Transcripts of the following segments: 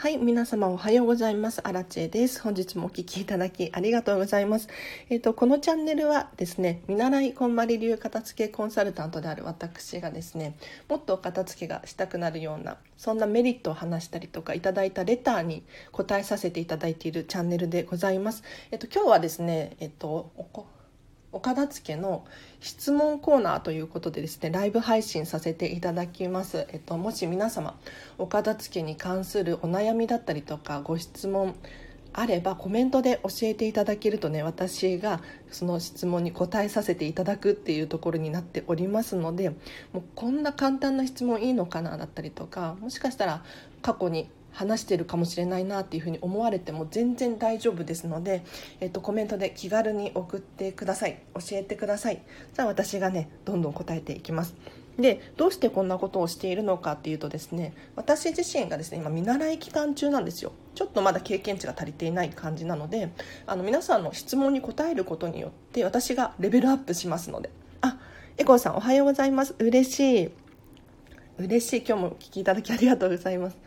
はい、皆様おはようございます。アラチェです。本日もお聞きいただきありがとうございます。えっ、ー、と、このチャンネルはですね、見習いこんまり流片付けコンサルタントである私がですね、もっと片付けがしたくなるような、そんなメリットを話したりとか、いただいたレターに答えさせていただいているチャンネルでございます。えっ、ー、と、今日はですね、えっ、ー、と、お片付けの質問コーナーということでですねライブ配信させていただきます、えっと、もし皆様お片付けに関するお悩みだったりとかご質問あればコメントで教えていただけるとね私がその質問に答えさせていただくっていうところになっておりますのでもうこんな簡単な質問いいのかなだったりとかもしかしたら過去に話してるかもしれないなっていうふうに思われても全然大丈夫ですので、えっと、コメントで気軽に送ってください。教えてください。じゃあ私がねどんどん答えていきます。でどうしてこんなことをしているのかっていうとですね私自身がですね今見習い期間中なんですよ。ちょっとまだ経験値が足りていない感じなのであの皆さんの質問に答えることによって私がレベルアップしますので。あエコーさんおはようございます。嬉しい。嬉しい。今日もお聞きいただきありがとうございます。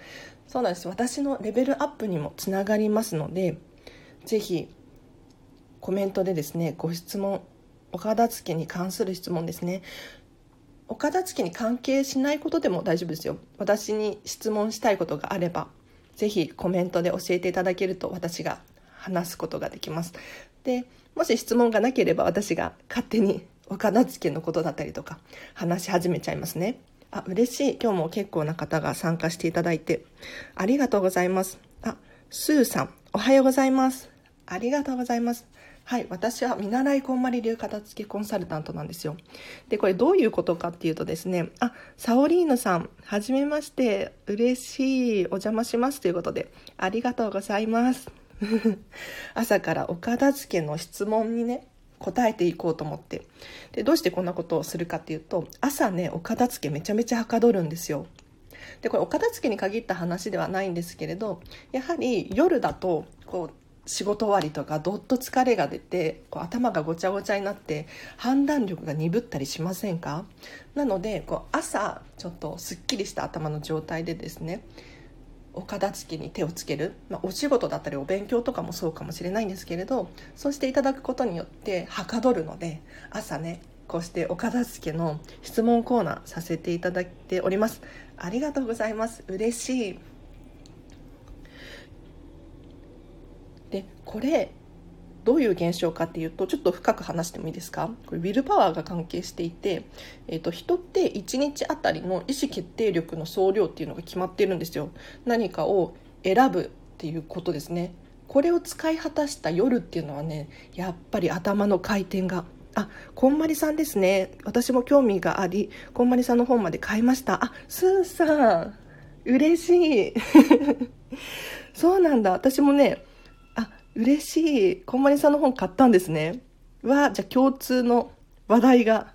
そうなんです。私のレベルアップにもつながりますのでぜひコメントでですねご質問お片付けに関する質問ですね。お片付けに関係しないことでも大丈夫ですよ。私に質問したいことがあればぜひコメントで教えていただけると私が話すことができます。でもし質問がなければ私が勝手にお片付けのことだったりとか話し始めちゃいますね。あ、嬉しい。今日も結構な方が参加していただいて、ありがとうございます。あ、スーさん、おはようございます。ありがとうございます。はい、私は見習いこんまり流片付けコンサルタントなんですよ。で、これどういうことかっていうとですね、あ、サオリーヌさん、はじめまして、嬉しい、お邪魔しますということで、ありがとうございます。朝からお片付けの質問にね、答えていこうと思って。でどうしてこんなことをするかっていうと朝ねお片付けめちゃめちゃはかどるんですよ。でこれお片付けに限った話ではないんですけれどやはり夜だとこう仕事終わりとかどっと疲れが出てこう頭がごちゃごちゃになって判断力が鈍ったりしませんか？なのでこう朝ちょっとすっきりした頭の状態でですねお片付けに手をつける、まあ、お仕事だったりお勉強とかもそうかもしれないんですけれどそうしていただくことによってはかどるので朝ねこうしてお片付けの質問コーナーさせていただいております。ありがとうございます。嬉しい。でこれどういう現象かっていうとちょっと深く話してもいいですか？これウィルパワーが関係していて、えーと、人って1日あたりの意思決定力の総量っていうのが決まってるんですよ何かを選ぶっていうことですねこれを使い果たした夜っていうのはねやっぱり頭の回転があ、こんまりさんですね。私も興味があり、こんまりさんの本まで買いました。あ、スーさん、嬉しい。そうなんだ。私もね、嬉しい。こんまりさんの本買ったんですね。は、じゃあ共通の話題が。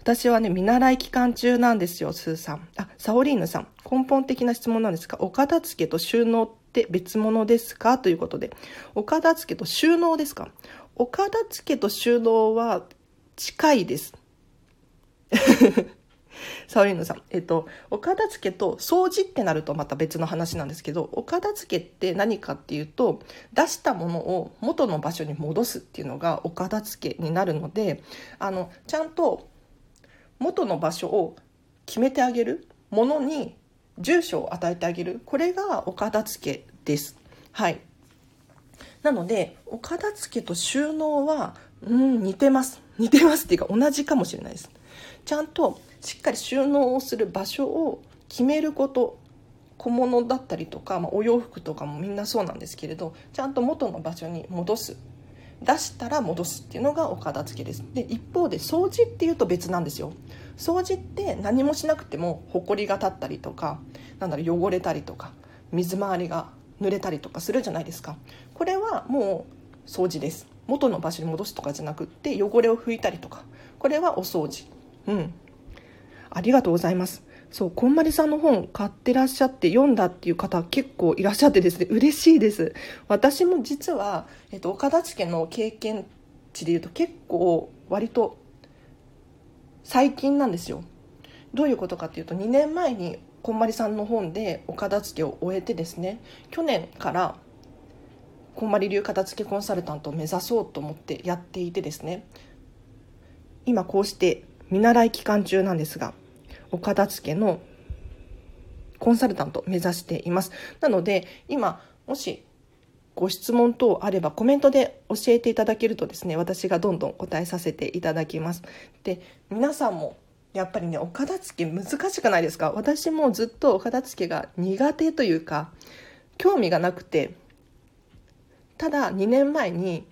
私はね、見習い期間中なんですよ、スーさん。あ、サオリーヌさん。根本的な質問なんですが、お片付けと収納って別物ですか？ということで。お片付けと収納ですか？お片付けと収納は近いです。サウリーヌさん。えっと、お片付けと掃除ってなるとまた別の話なんですけど、お片付けって何かっていうと、出したものを元の場所に戻すっていうのがお片付けになるので、あの、ちゃんと元の場所を決めてあげるものに住所を与えてあげる。これがお片付けです。はい。なので、お片付けと収納は、うん、似てます。似てますっていうか同じかもしれないです。ちゃんとしっかり収納をする場所を決めること小物だったりとか、まあ、お洋服とかもみんなそうなんですけれどちゃんと元の場所に戻す。出したら戻すっていうのがお片付けです。で一方で掃除っていうと別なんですよ。掃除って何もしなくてもほこりが立ったりとかなんだろう汚れたりとか水回りが濡れたりとかするじゃないですか。これはもう掃除です。元の場所に戻すとかじゃなくって汚れを拭いたりとか。これはお掃除。うん。ありがとうございます。そう、こんまりさんの本買ってらっしゃって読んだっていう方結構いらっしゃってですね、嬉しいです。私も実は、えっと、岡田家の経験値で言うと結構割と最近なんですよ。どういうことかっていうと2年前にこんまりさんの本でお片付けを終えてですね去年からこんまり流片付けコンサルタントを目指そうと思ってやっていてですね今こうして見習い期間中なんですがお片付けのコンサルタント目指しています。なので今もしご質問等あればコメントで教えていただけるとですね私がどんどん答えさせていただきます。で皆さんもやっぱりねお片付け難しくないですか？私もずっとお片付けが苦手というか興味がなくてただ2年前に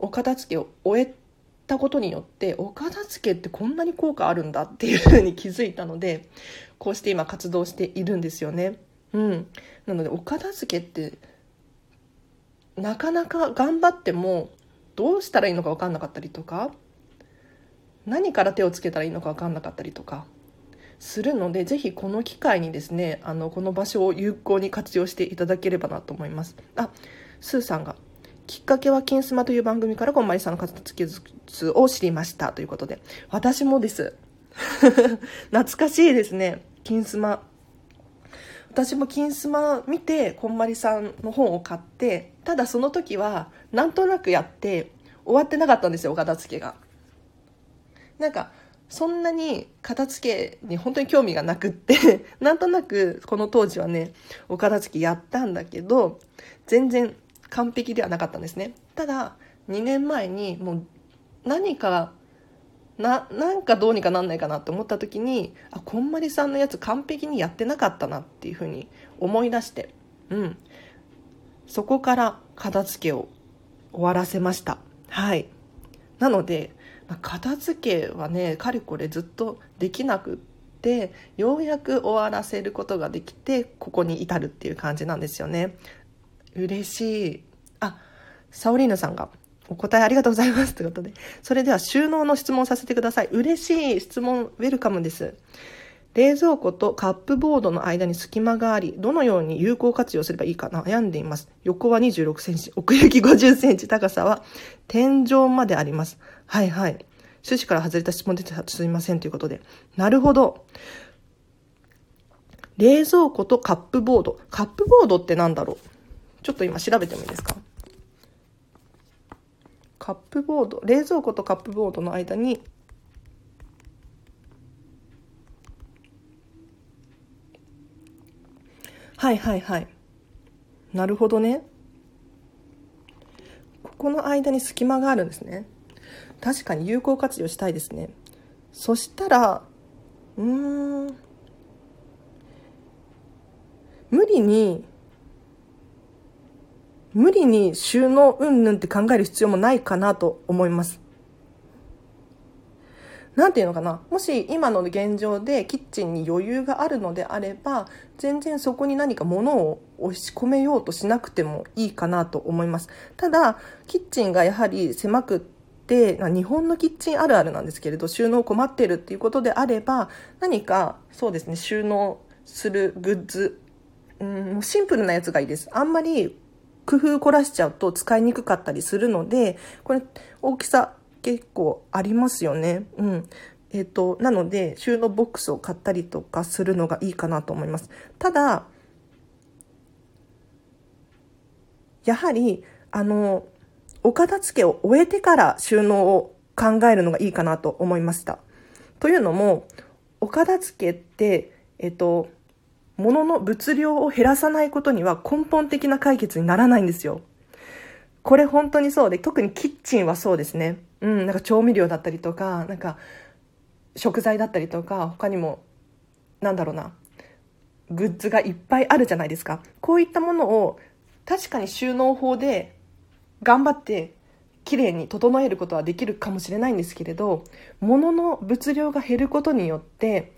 お片付けを終えたことによってお片付けってこんなに効果あるんだっていうふうに気づいたのでこうして今活動しているんですよね。うん、なのでお片付けってなかなか頑張ってもどうしたらいいのか分かんなかったりとか何から手をつけたらいいのか分かんなかったりとかするのでぜひこの機会にですねあのこの場所を有効に活用していただければなと思います。あスーさんが。きっかけは金スマという番組からこんまりさんの片付け術を知りましたということで。私もです。懐かしいですね。金スマ。私も金スマ見てこんまりさんの本を買ってただその時はなんとなくやって終わってなかったんですよお片付けが。なんかそんなに片付けに本当に興味がなくって なんとなくこの当時はねお片付けやったんだけど全然完璧ではなかったんですね。ただ2年前にもう何かななんかどうにかなんないかなって思った時にあこんまりさんのやつ完璧にやってなかったなっていうふうに思い出してうん。そこから片付けを終わらせました。はい。なので片付けはねかれこれずっとできなくってようやく終わらせることができてここに至るっていう感じなんですよね。嬉しいあサオリーヌさんがお答えありがとうございますということでそれでは収納の質問させてください嬉しい質問ウェルカムです冷蔵庫とカップボードの間に隙間があり、どのように有効活用すればいいか悩んでいます。横は26センチ、奥行き50センチ、高さは天井まであります。はいはい。趣旨から外れた質問出てたすみませんということで。なるほど。冷蔵庫とカップボード。カップボードってなんだろう？ちょっと今調べてもいいですか？カップボード。冷蔵庫とカップボードの間にはいはいはい。なるほどね。ここの間に隙間があるんですね。確かに有効活用したいですね。そしたら、うん、無理に、無理に収納云々って考える必要もないかなと思います。なんていうのかな？もし今の現状でキッチンに余裕があるのであれば全然そこに何か物を押し込めようとしなくてもいいかなと思います。ただキッチンがやはり狭くって日本のキッチンあるあるなんですけれど収納困ってるっていうことであれば何かそうですね収納するグッズうんシンプルなやつがいいです。あんまり工夫凝らしちゃうと使いにくかったりするのでこれ大きさ結構ありますよね。うん。えっ、ー、と、なので、収納ボックスを買ったりとかするのがいいかなと思います。ただ、やはり、あの、お片付けを終えてから収納を考えるのがいいかなと思いました。というのも、お片付けって、えっ、ー、と、物の物量を減らさないことには根本的な解決にならないんですよ。これ本当にそうで、特にキッチンはそうですね。うん、なんか調味料だったりとか、なんか食材だったりとか、他にも、なんだろうな、グッズがいっぱいあるじゃないですか。こういったものを確かに収納法で頑張って綺麗に整えることはできるかもしれないんですけれど、物の物量が減ることによって、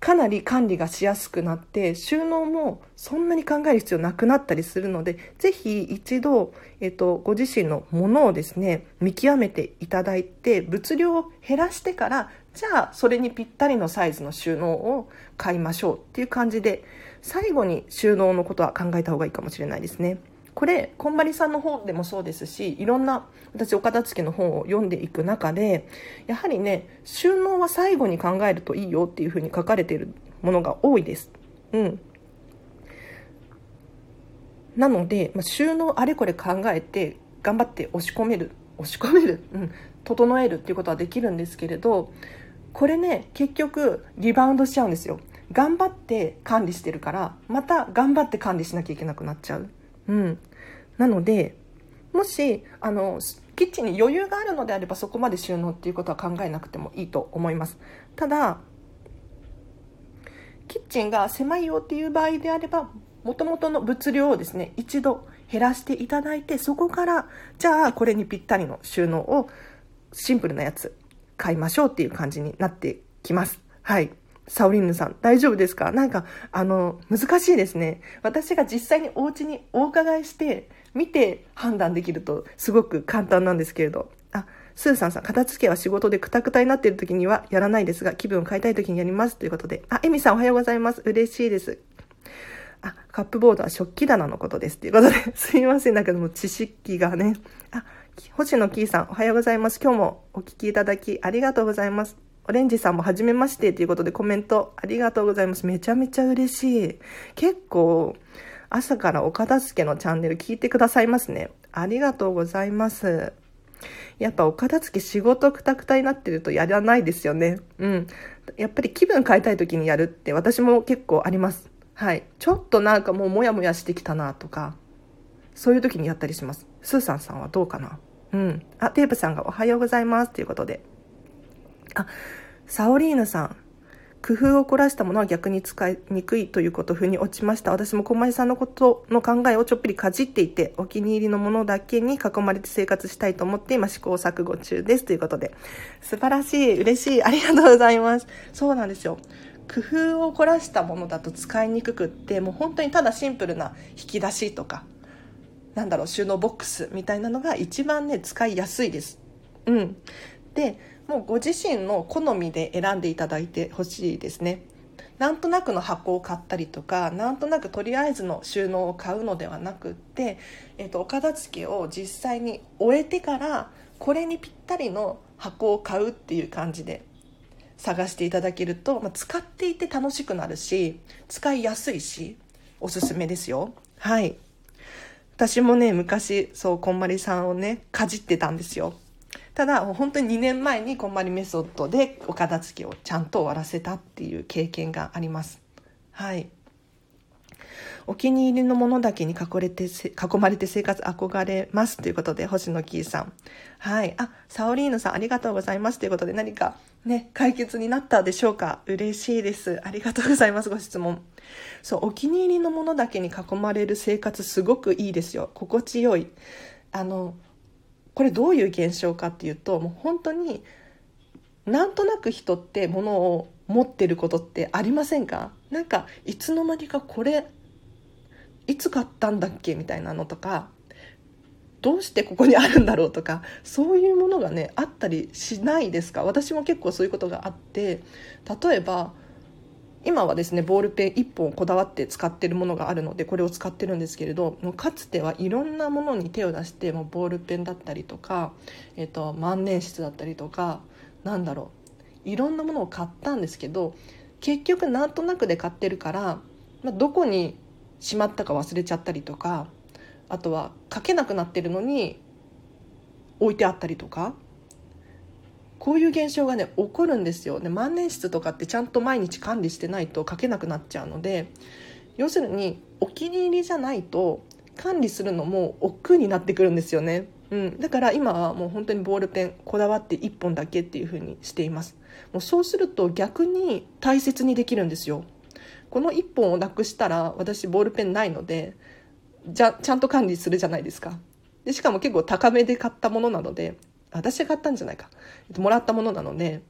かなり管理がしやすくなって収納もそんなに考える必要なくなったりするのでぜひ一度、えっと、ご自身のものをですね見極めていただいて物量を減らしてからじゃあそれにぴったりのサイズの収納を買いましょうっていう感じで最後に収納のことは考えた方がいいかもしれないですね。これこんまりさんの本でもそうですしいろんな私お片付けの本を読んでいく中でやはりね収納は最後に考えるといいよっていうふうに書かれているものが多いです。うん。なので、まあ、収納あれこれ考えて頑張って押し込める押し込める、うん、整えるっていうことはできるんですけれどこれね結局リバウンドしちゃうんですよ頑張って管理してるからまた頑張って管理しなきゃいけなくなっちゃう、うん、なのでもしあのキッチンに余裕があるのであればそこまで収納っていうことは考えなくてもいいと思います。ただキッチンが狭いよっていう場合であればもともとの物量をですね一度減らしていただいてそこからじゃあこれにぴったりの収納をシンプルなやつ買いましょうっていう感じになってきます。はい。サオリンヌさん、大丈夫ですか？なんか、あの、難しいですね。私が実際にお家にお伺いして、見て判断できると、すごく簡単なんですけれど。あ、スーさんさん、片付けは仕事でクタクタになっている時にはやらないですが、気分を変えたい時にやります。ということで。あ、エミさんおはようございます。嬉しいです。あ、カップボードは食器棚のことです。ということで、すいません。なんかでも知識がね。あ、星野キーさん、おはようございます。今日もお聞きいただきありがとうございます。オレンジさんも初めましてということでコメントありがとうございます。めちゃめちゃ嬉しい。結構、朝からお片付けのチャンネル聞いてくださいますね。ありがとうございます。やっぱお片付け仕事くたくたになってるとやらないですよね。うん。やっぱり気分変えたい時にやるって私も結構あります。はい。ちょっとなんかもうモヤモヤしてきたなとか、そういう時にやったりします。スーさんさんはどうかな？うん。あ、テープさんがおはようございますということで。あ、サオリーヌさん。工夫を凝らしたものは逆に使いにくいということ風に落ちました。私も小林さんのことの考えをちょっぴりかじっていて、お気に入りのものだけに囲まれて生活したいと思って今試行錯誤中です。ということで。素晴らしい。嬉しい。ありがとうございます。そうなんですよ。工夫を凝らしたものだと使いにくくって、もう本当にただシンプルな引き出しとか、なんだろう、収納ボックスみたいなのが一番ね、使いやすいです。うん。で、もうご自身の好みで選んでいただいてほしいですね。なんとなくの箱を買ったりとかなんとなくとりあえずの収納を買うのではなくって、えーと、お片付けを実際に終えてからこれにぴったりの箱を買うっていう感じで探していただけると、まあ、使っていて楽しくなるし使いやすいしおすすめですよ。はい。私もね昔そうこんまりさんをねかじってたんですよ。ただ本当に2年前にこんまりメソッドでお片付けをちゃんと終わらせたっていう経験があります。はい。お気に入りのものだけに囲れて囲まれて生活憧れますということで、星野キーさん。はい。あ、サオリーヌさんありがとうございますということで何かね、解決になったでしょうか？嬉しいです。ありがとうございます。ご質問。そう、お気に入りのものだけに囲まれる生活すごくいいですよ。心地よい。あの、これどういう現象かっていうともう本当になんとなく人ってものを持ってることってありませんか？なんかいつの間にかこれいつ買ったんだっけみたいなのとかどうしてここにあるんだろうとかそういうものがねあったりしないですか？私も結構そういうことがあって例えば今はですねボールペン1本こだわって使ってるものがあるのでこれを使ってるんですけれどかつてはいろんなものに手を出してもうボールペンだったりとか、えーと、万年筆だったりとかなんだろういろんなものを買ったんですけど結局なんとなくで買ってるから、まあ、どこにしまったか忘れちゃったりとかあとは書けなくなってるのに置いてあったりとかこういう現象がね起こるんですよ。で万年筆とかってちゃんと毎日管理してないと書けなくなっちゃうので要するにお気に入りじゃないと管理するのも億劫になってくるんですよね、うん、だから今はもう本当にボールペンこだわって1本だけっていう風にしています。もうそうすると逆に大切にできるんですよ。この1本をなくしたら私ボールペンないのでじゃちゃんと管理するじゃないですか。でしかも結構高めで買ったものなので私が買ったんじゃないか。えっともらったものなので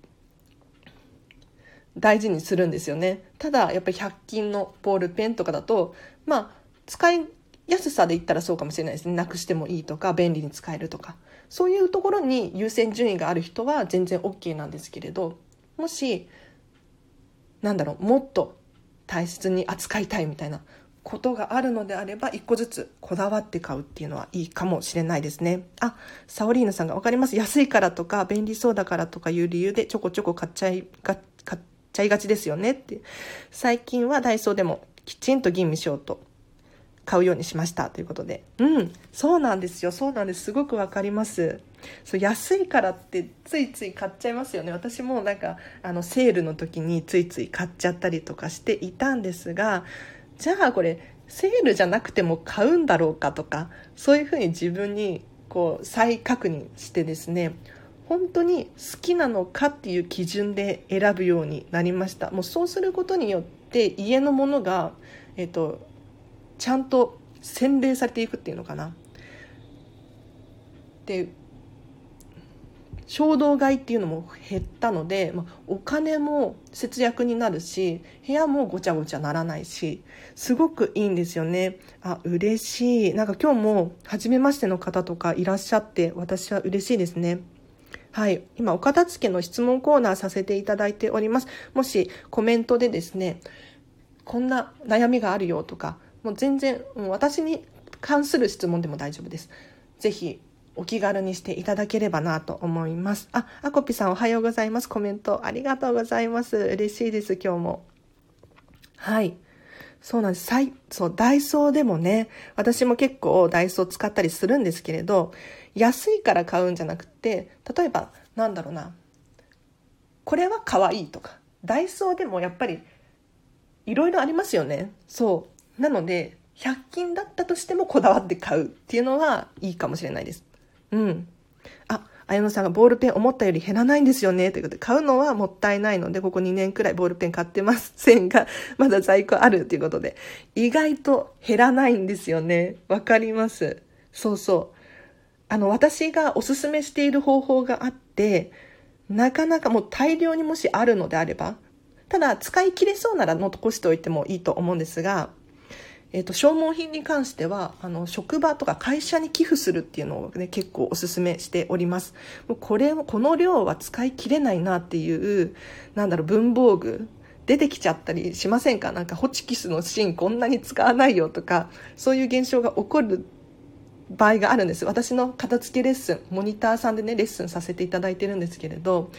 大事にするんですよね。ただやっぱり100均のボールペンとかだとまあ使いやすさで言ったらそうかもしれないですね。なくしてもいいとか便利に使えるとか。そういうところに優先順位がある人は全然 OK なんですけれどもしなんだろうもっと大切に扱いたいみたいなことがあるのであれば、一個ずつこだわって買うっていうのはいいかもしれないですね。あ、サオリーヌさんがわかります。安いからとか、便利そうだからとかいう理由でちょこちょこ買っちゃいが、買っちゃいがちですよね。って。最近はダイソーでもきちんと吟味しようと買うようにしました。ということで。うん。そうなんですよ。そうなんです。すごくわかります。そう安いからってついつい買っちゃいますよね。私もなんかあのセールの時についつい買っちゃったりとかしていたんですがじゃあこれセールじゃなくても買うんだろうかとかそういうふうに自分にこう再確認してですね本当に好きなのかっていう基準で選ぶようになりました。もうそうすることによって家のものが、えっと、ちゃんと洗礼されていくっていうのかな。で衝動買いっていうのも減ったので、まあ、お金も節約になるし部屋もごちゃごちゃならないしすごくいいんですよね。あ嬉しい。なんか今日も初めましての方とかいらっしゃって私は嬉しいですね。はい。今お片付けの質問コーナーさせていただいております。もしコメントでですねこんな悩みがあるよとかもう全然もう私に関する質問でも大丈夫です。ぜひお気軽にしていただければなと思います。あ、あこぴさんおはようございます。コメントありがとうございます。嬉しいです、今日も。はい。そうなんです。そう、ダイソーでもね、私も結構ダイソー使ったりするんですけれど、安いから買うんじゃなくて、例えば、なんだろうな、これは可愛いとか、ダイソーでもやっぱり、いろいろありますよね。そう。なので、100均だったとしてもこだわって買うっていうのはいいかもしれないです。うん。あ、綾野さんがボールペン思ったより減らないんですよね。ということで、買うのはもったいないので、ここ2年くらいボールペン買ってます。線がまだ在庫あるということで、意外と減らないんですよね。わかります。そうそう。あの、私がおすすめしている方法があって、なかなかもう大量にもしあるのであれば、ただ使い切れそうなら残しておいてもいいと思うんですが、えーと、消耗品に関してはあの職場とか会社に寄付するっていうのを、ね、結構おすすめしております。もうこれこの量は使い切れないなっていうなんだろう文房具出てきちゃったりしませんか？なんかホチキスの芯こんなに使わないよとかそういう現象が起こる場合があるんです。私の片付けレッスンモニターさんでねレッスンさせていただいてるんですけれど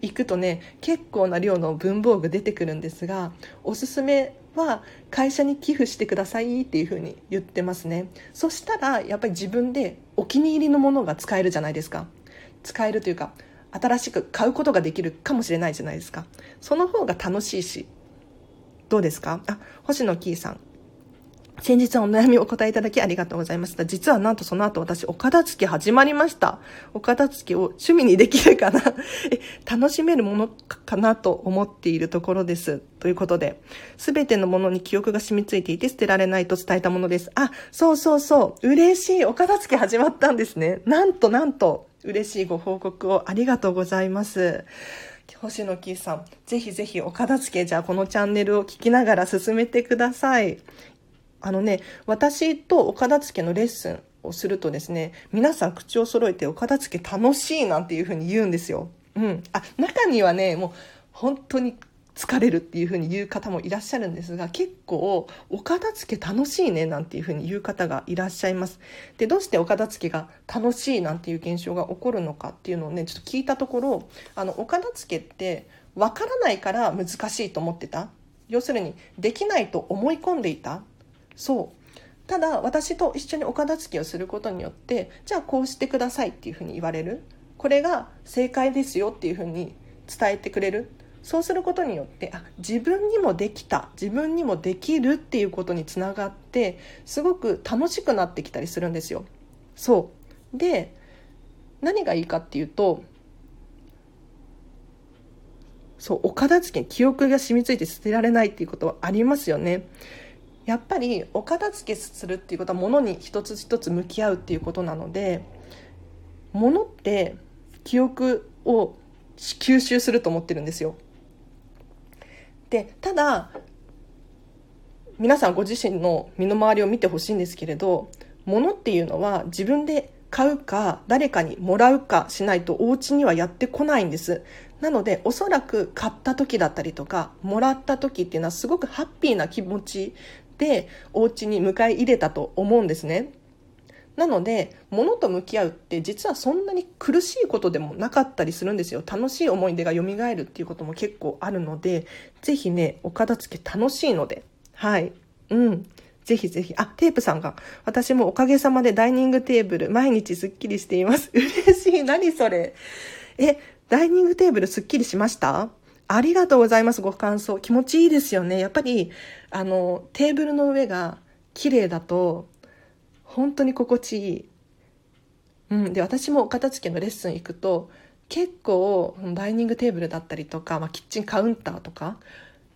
行くとね結構な量の文房具出てくるんですがおすすめは会社に寄付してくださいっていうふうに言ってますね。そしたらやっぱり自分でお気に入りのものが使えるじゃないですか。使えるというか新しく買うことができるかもしれないじゃないですか。その方が楽しいしどうですか？あ星野キーさん。先日はお悩みをお答えいただきありがとうございました。実はなんとその後私、お片付け始まりました。お片付けを趣味にできるかな え、楽しめるものかなと思っているところです。ということで、すべてのものに記憶が染みついていて捨てられないと伝えたものです。あ、そうそうそう。嬉しい。お片付け始まったんですね。なんとなんと、嬉しいご報告をありがとうございます。星野キーさん、ぜひぜひお片付け、じゃあこのチャンネルを聞きながら進めてください。あのね、私とお片付けのレッスンをするとですね、皆さん口を揃えてお片付け楽しいなんていうふうに言うんですよ。うん。あ、中にはね、もう本当に疲れるっていうふうに言う方もいらっしゃるんですが、結構お片付け楽しいねなんていうふうに言う方がいらっしゃいます。で、どうしてお片付けが楽しいなんていう現象が起こるのかっていうのをね、ちょっと聞いたところ、あの、お片付けってわからないから難しいと思ってた。要するに、できないと思い込んでいた。そう。ただ私と一緒にお片付けをすることによってじゃあこうしてくださいっていうふうに言われる。これが正解ですよっていうふうに伝えてくれる。そうすることによってあ自分にもできた。自分にもできるっていうことにつながってすごく楽しくなってきたりするんですよ。そう。で何がいいかっていうとそうお片付けに記憶が染みついて捨てられないっていうことはありますよね。やっぱりお片付けするっていうことは物に一つ一つ向き合うっていうことなので物って記憶を吸収すると思ってるんですよ。でただ皆さんご自身の身の回りを見てほしいんですけれど物っていうのは自分で買うか誰かにもらうかしないとお家にはやってこないんですなのでおそらく買った時だったりとかもらった時っていうのはすごくハッピーな気持ちでお家に迎え入れたと思うんですね。なので物と向き合うって実はそんなに苦しいことでもなかったりするんですよ楽しい思い出が蘇るっていうことも結構あるのでぜひねお片付け楽しいのではいうんぜひぜひ。あ、テープさんが。私もおかげさまでダイニングテーブル、毎日スッキリしています。嬉しい。何それ。え、ダイニングテーブルスッキリしました？ありがとうございます。ご感想。気持ちいいですよね。やっぱり、あの、テーブルの上が綺麗だと、本当に心地いい。うん。で、私もお片付けのレッスン行くと、結構、ダイニングテーブルだったりとか、まあ、キッチンカウンターとか、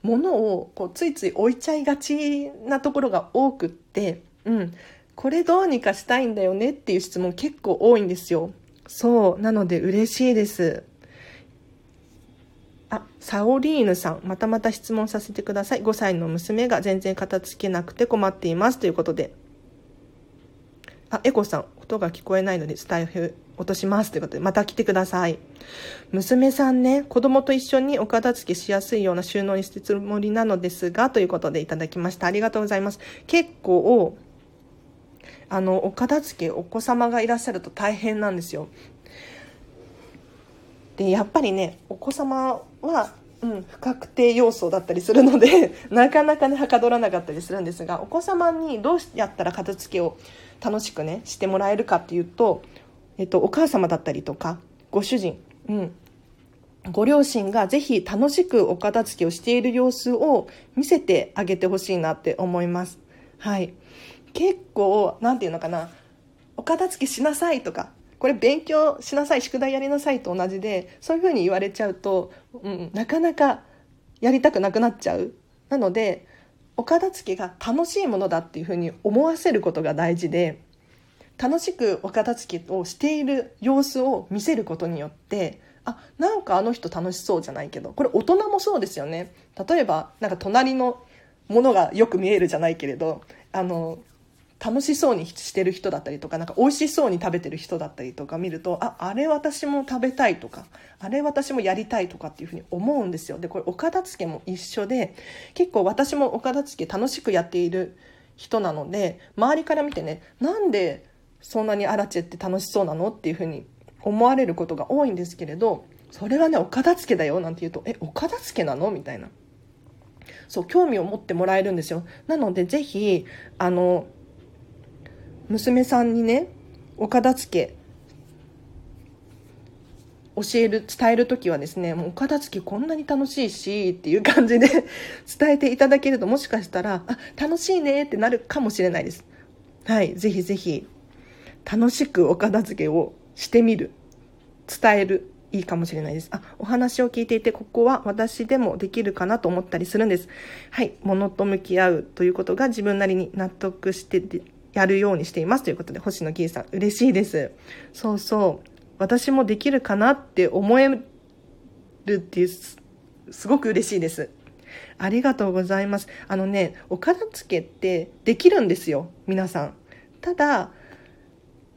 物をこうついつい置いちゃいがちなところが多くって、うん、これどうにかしたいんだよねっていう質問結構多いんですよ。そう。なので嬉しいです。サオリーヌさん、またまた質問させてください。5歳の娘が全然片付けなくて困っています。ということで。あ、エコさん、音が聞こえないのでスタイフ落としますということで、また来てください。娘さんね、子供と一緒にお片付けしやすいような収納にしてつもりなのですが、ということでいただきました。ありがとうございます。結構、あの、お片付け、お子様がいらっしゃると大変なんですよ。で、やっぱりね、お子様は、うん、不確定要素だったりするので なかなかねはかどらなかったりするんですがお子様にどうやったら片付けを楽しくねしてもらえるかっていうとえっと、お母様だったりとか、ご主人、うん、ご両親がぜひ楽しくお片付けをしている様子を見せてあげてほしいなって思います。はい。結構、なんていうのかな、お片付けしなさいとか、これ勉強しなさい、宿題やりなさいと同じで、そういうふうに言われちゃうと、うん、なかなかやりたくなくなっちゃう。なので、お片付けが楽しいものだっていうふうに思わせることが大事で、楽しくお片付けをしている様子を見せることによってあなんかあの人楽しそうじゃないけどこれ大人もそうですよね例えばなんか隣のものがよく見えるじゃないけれどあの楽しそうにしてる人だったりとかなんか美味しそうに食べてる人だったりとか見るとああれ私も食べたいとかあれ私もやりたいとかっていうふうに思うんですよ。でこれお片付けも一緒で結構私もお片付け楽しくやっている人なので周りから見てねなんでそんなにアラチェって楽しそうなのっていうふうに思われることが多いんですけれどそれはねお片付けだよなんて言うとえお片付けなの？みたいな。そう興味を持ってもらえるんですよ。なのでぜひあの娘さんにねお片付け。教える伝える時はですねもうお片付けこんなに楽しいしっていう感じで 伝えていただけるともしかしたらあ楽しいねってなるかもしれないです。はいぜひぜひ楽しくお片付けをしてみる。伝えるいいかもしれないです。あお話を聞いていてここは私でもできるかなと思ったりするんです。はい物と向き合うということが自分なりに納得してやるようにしていますということで星野キーさん嬉しいです。そうそう。私もできるかなって思えるっていうすごく嬉しいです。ありがとうございます。あのねお片付けってできるんですよ。皆さん。ただ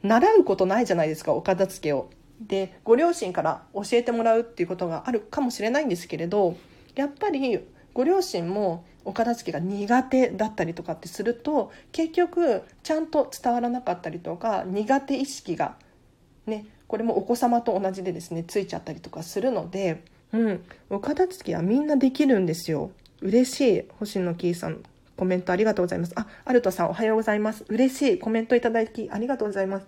習うことないじゃないですかお片付けを。でご両親から教えてもらうっていうことがあるかもしれないんですけれどやっぱりご両親もお片付けが苦手だったりとかってすると結局ちゃんと伝わらなかったりとか苦手意識がねこれもお子様と同じでですねついちゃったりとかするので、うん、お片付けはみんなできるんですよ嬉しい星野キーさんコメントありがとうございます。あ、アルトさんおはようございます。嬉しいコメントいただきありがとうございます。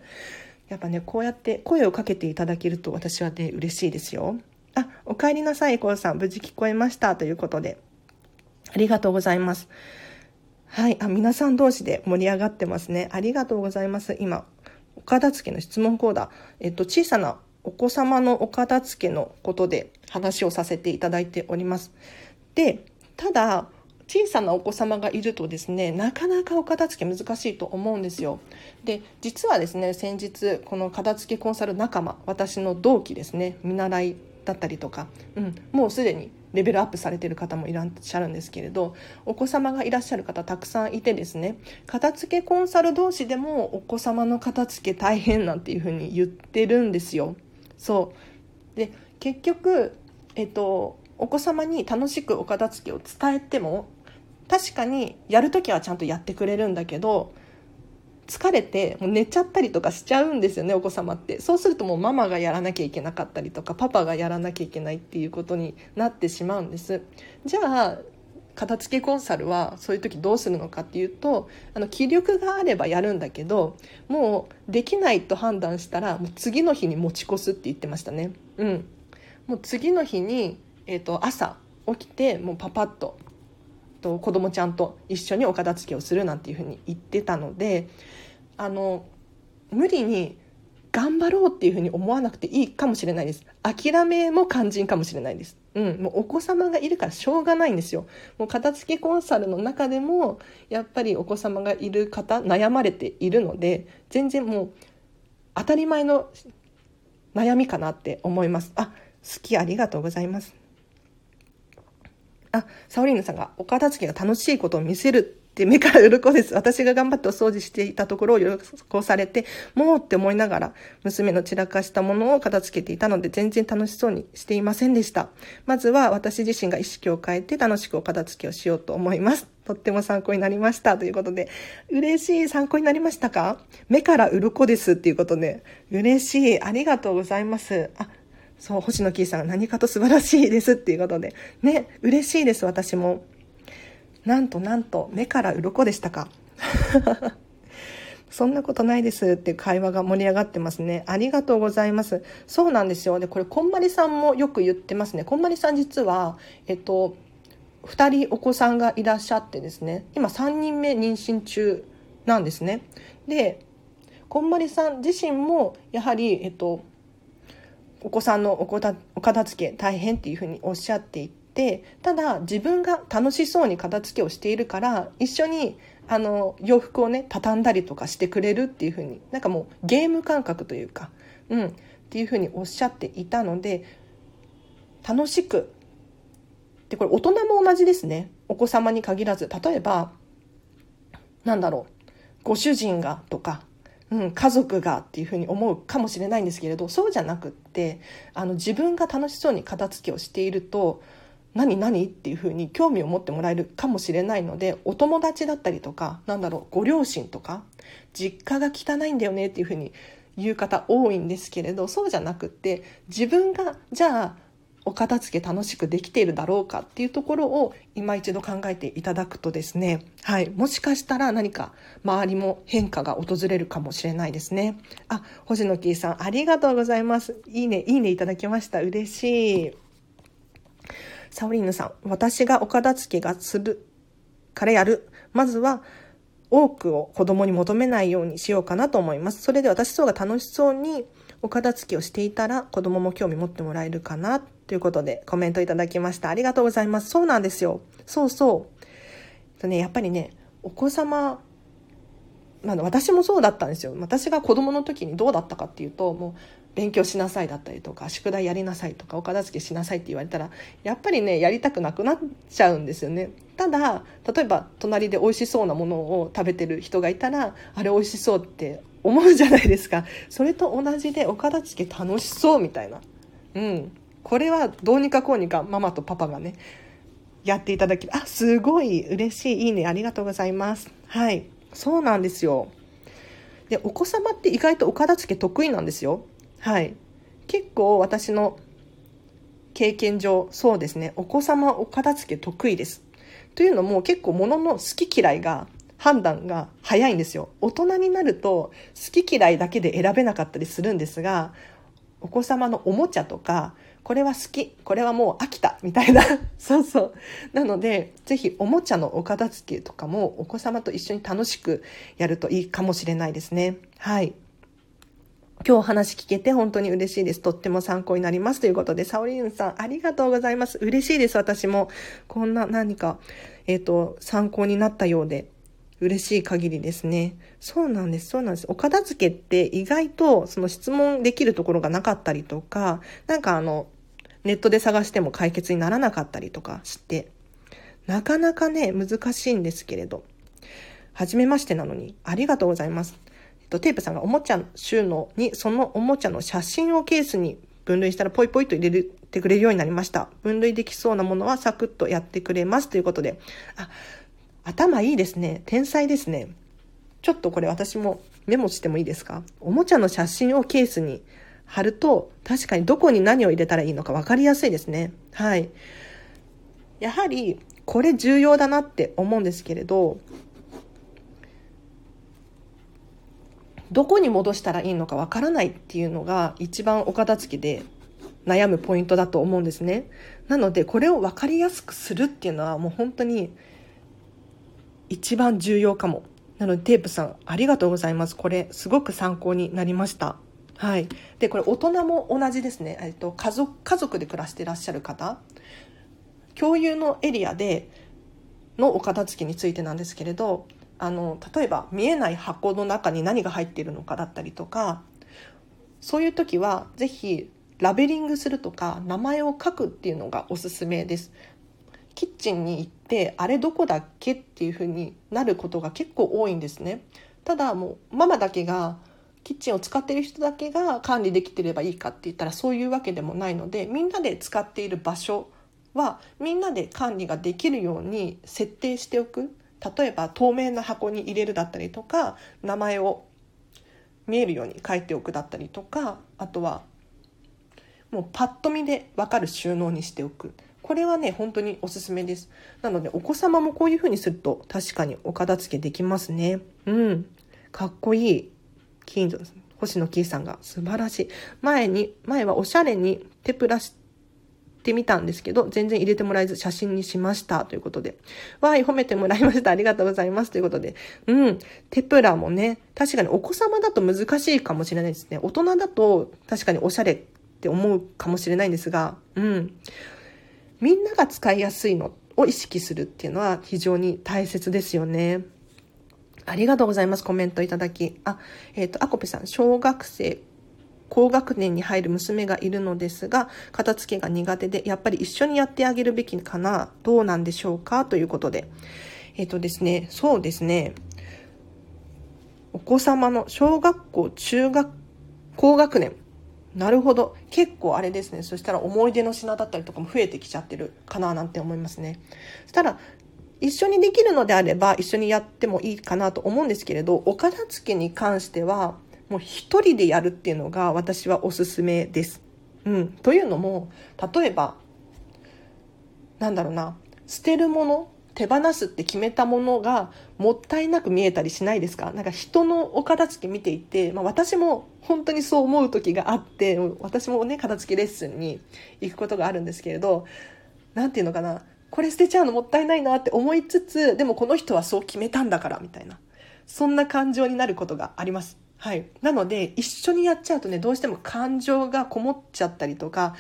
やっぱね、こうやって声をかけていただけると私はね、嬉しいですよ。あ、お帰りなさい、コウさん。無事聞こえました。ということで。ありがとうございます。はい。あ、皆さん同士で盛り上がってますね。ありがとうございます。今、お片付けの質問コーダー。えっと、小さなお子様のお片付けのことで話をさせていただいております。で、ただ、小さなお子様がいるとですねなかなかお片付け難しいと思うんですよで実はですね先日この片付けコンサル仲間私の同期ですね見習いだったりとか、うん、もうすでにレベルアップされてる方もいらっしゃるんですけれどお子様がいらっしゃる方たくさんいてですね片付けコンサル同士でもお子様の片付け大変なんていうふうに言ってるんですよ。そう。で結局えっとお子様に楽しくお片付けを伝えても確かにやるときはちゃんとやってくれるんだけど疲れてもう寝ちゃったりとかしちゃうんですよねお子様って。そうするともうママがやらなきゃいけなかったりとかパパがやらなきゃいけないっていうことになってしまうんです。じゃあ片付けコンサルはそういう時どうするのかっていうとあの気力があればやるんだけどもうできないと判断したらもう次の日に持ち越すって言ってましたね。うん。もう次の日に、えーと、と朝起きてもうパパッとと子供ちゃんと一緒にお片付けをするなんていうふうに言ってたのであの無理に頑張ろうっていうふうに思わなくていいかもしれないです。諦めも肝心かもしれないです。うんもうお子様がいるからしょうがないんですよ。もう片付けコンサルの中でもやっぱりお子様がいる方悩まれているので全然もう当たり前の悩みかなって思います。あ好きありがとうございます。あ、サオリーヌさんが、お片付けが楽しいことを見せるって目から鱗です。私が頑張ってお掃除していたところを喜されて、もうって思いながら、娘の散らかしたものを片付けていたので、全然楽しそうにしていませんでした。まずは私自身が意識を変えて楽しくお片付けをしようと思います。とっても参考になりました。ということで、嬉しい参考になりましたか？目から鱗ですっていうことで、嬉しい。ありがとうございます。あ、そう、星野キーさんが何かと素晴らしいですっていうことで。ね、嬉しいです、私も。なんとなんと、目から鱗でしたか。そんなことないですって会話が盛り上がってますね。ありがとうございます。そうなんですよ。で、これ、こんまりさんもよく言ってますね。こんまりさん実は、えっと、2人お子さんがいらっしゃってですね、今3人目妊娠中なんですね。で、こんまりさん自身も、やはり、えっと、お子さんのおこたお片付け大変っていうふうにおっしゃっていてただ自分が楽しそうに片付けをしているから一緒にあの洋服をね畳んだりとかしてくれるっていうふうになんかもうゲーム感覚というか、うん、っていうふうにおっしゃっていたので楽しくでこれ大人も同じですね。お子様に限らず。例えばなんだろう。ご主人がとかうん、家族がっていうふうに思うかもしれないんですけれどそうじゃなくってあの自分が楽しそうに片付けをしていると何何っていうふうに興味を持ってもらえるかもしれないのでお友達だったりとかなんだろうご両親とか実家が汚いんだよねっていうふうに言う方多いんですけれどそうじゃなくって自分がじゃあお片付け楽しくできているだろうかっていうところを今一度考えていただくとですね、はい、もしかしたら何か周りも変化が訪れるかもしれないですね。あ、星野キーさんありがとうございます。いいね、いいねいただきました。嬉しい。サオリーヌさん、私がお片付けがするからやる。まずは多くを子供に求めないようにしようかなと思います。それで私そうが楽しそうにお片付けをしていたら子供も興味持ってもらえるかなということでコメントいただきました。ありがとうございます。そうなんですよ。そうそう。とね、やっぱりね、お子様、まあ、私もそうだったんですよ。私が子供の時にどうだったかっていうと、もう勉強しなさいだったりとか、宿題やりなさいとか、お片付けしなさいって言われたら、やっぱりね、やりたくなくなっちゃうんですよね。ただ、例えば隣で美味しそうなものを食べてる人がいたら、あれ美味しそうって思うじゃないですか。それと同じでお片付け楽しそうみたいな。うん。これはどうにかこうにかママとパパがねやっていただきあすごい嬉しいいいねありがとうございます。はい。そうなんですよ。でお子様って意外とお片付け得意なんですよ。はい。結構私の経験上そうですね。お子様お片付け得意です。というのも結構物の好き嫌いが判断が早いんですよ。大人になると好き嫌いだけで選べなかったりするんですがお子様のおもちゃとかこれは好きこれはもう飽きたみたいな そうそうなのでぜひおもちゃのお片付けとかもお子様と一緒に楽しくやるといいかもしれないですねはい今日お話聞けて本当に嬉しいです。とっても参考になります。ということで、サオリーンさん、ありがとうございます。嬉しいです、私も。こんな何か、えっ、ー、と、参考になったようで、嬉しい限りですね。そうなんです、そうなんです。お片付けって意外とその質問できるところがなかったりとか、なんかあの、ネットで探しても解決にならなかったりとかして、なかなかね、難しいんですけれど、はじめましてなのに、ありがとうございます。えっと、テープさんがおもちゃ収納に、そのおもちゃの写真をケースに分類したらポイポイと入れてくれるようになりました。分類できそうなものはサクッとやってくれますということで、あ、頭いいですね。天才ですね。ちょっとこれ私もメモしてもいいですか？おもちゃの写真をケースに貼ると、確かにどこに何を入れたらいいのか分かりやすいですね。はい。やはり、これ重要だなって思うんですけれど、どこに戻したらいいのかわからないっていうのが一番お片付けで悩むポイントだと思うんですね。なのでこれを分かりやすくするっていうのはもう本当に一番重要かも。なのでテープさんありがとうございます。これすごく参考になりました。はい。で、これ大人も同じですね。えっと、家族、家族で暮らしていらっしゃる方、共有のエリアでのお片付けについてなんですけれど、あの、例えば見えない箱の中に何が入っているのかだったりとか、そういう時はぜひラベリングするとか名前を書くっていうのがおすすめです。キッチンに行ってあれどこだっけっていうふうになることが結構多いんですね。ただもうママだけがキッチンを使ってる人だけが管理できてればいいかって言ったらそういうわけでもないのでみんなで使っている場所はみんなで管理ができるように設定しておく。例えば透明な箱に入れるだったりとか名前を見えるように書いておくだったりとかあとはもうパッと見で分かる収納にしておく。これはね本当におすすめです。なのでお子様もこういう風にすると確かにお片付けできますね。うん。かっこいい。金城星野キーさんが素晴らしい。前に、前はおしゃれにテプラしてみたんですけど、全然入れてもらえず写真にしましたということで。わい、褒めてもらいました。ありがとうございますということで。うん。テプラもね、確かにお子様だと難しいかもしれないですね。大人だと確かにおしゃれって思うかもしれないんですが、うん。みんなが使いやすいのを意識するっていうのは非常に大切ですよね。ありがとうございます。コメントいただき。あ、えっ、ー、と、アコペさん、小学生、高学年に入る娘がいるのですが、片付けが苦手で、やっぱり一緒にやってあげるべきかな、どうなんでしょうか？ということで。えっ、ー、とですね、そうですね。お子様の小学校、中学、高学年。なるほど。結構あれですね。そしたら思い出の品だったりとかも増えてきちゃってるかな？なんて思いますね。そしたら、一緒にできるのであれば一緒にやってもいいかなと思うんですけれどお片付けに関してはもう一人でやるっていうのが私はおすすめです。うん、というのも例えばなんだろうな捨てるもの手放すって決めたものがもったいなく見えたりしないですか？なんか人のお片付け見ていて、まあ、私も本当にそう思う時があって私もね片付けレッスンに行くことがあるんですけれど何て言うのかなこれ捨てちゃうのもったいないなって思いつつでもこの人はそう決めたんだからみたいなそんな感情になることがあります。はい、なので一緒にやっちゃうとねどうしても感情がこもっちゃったりとか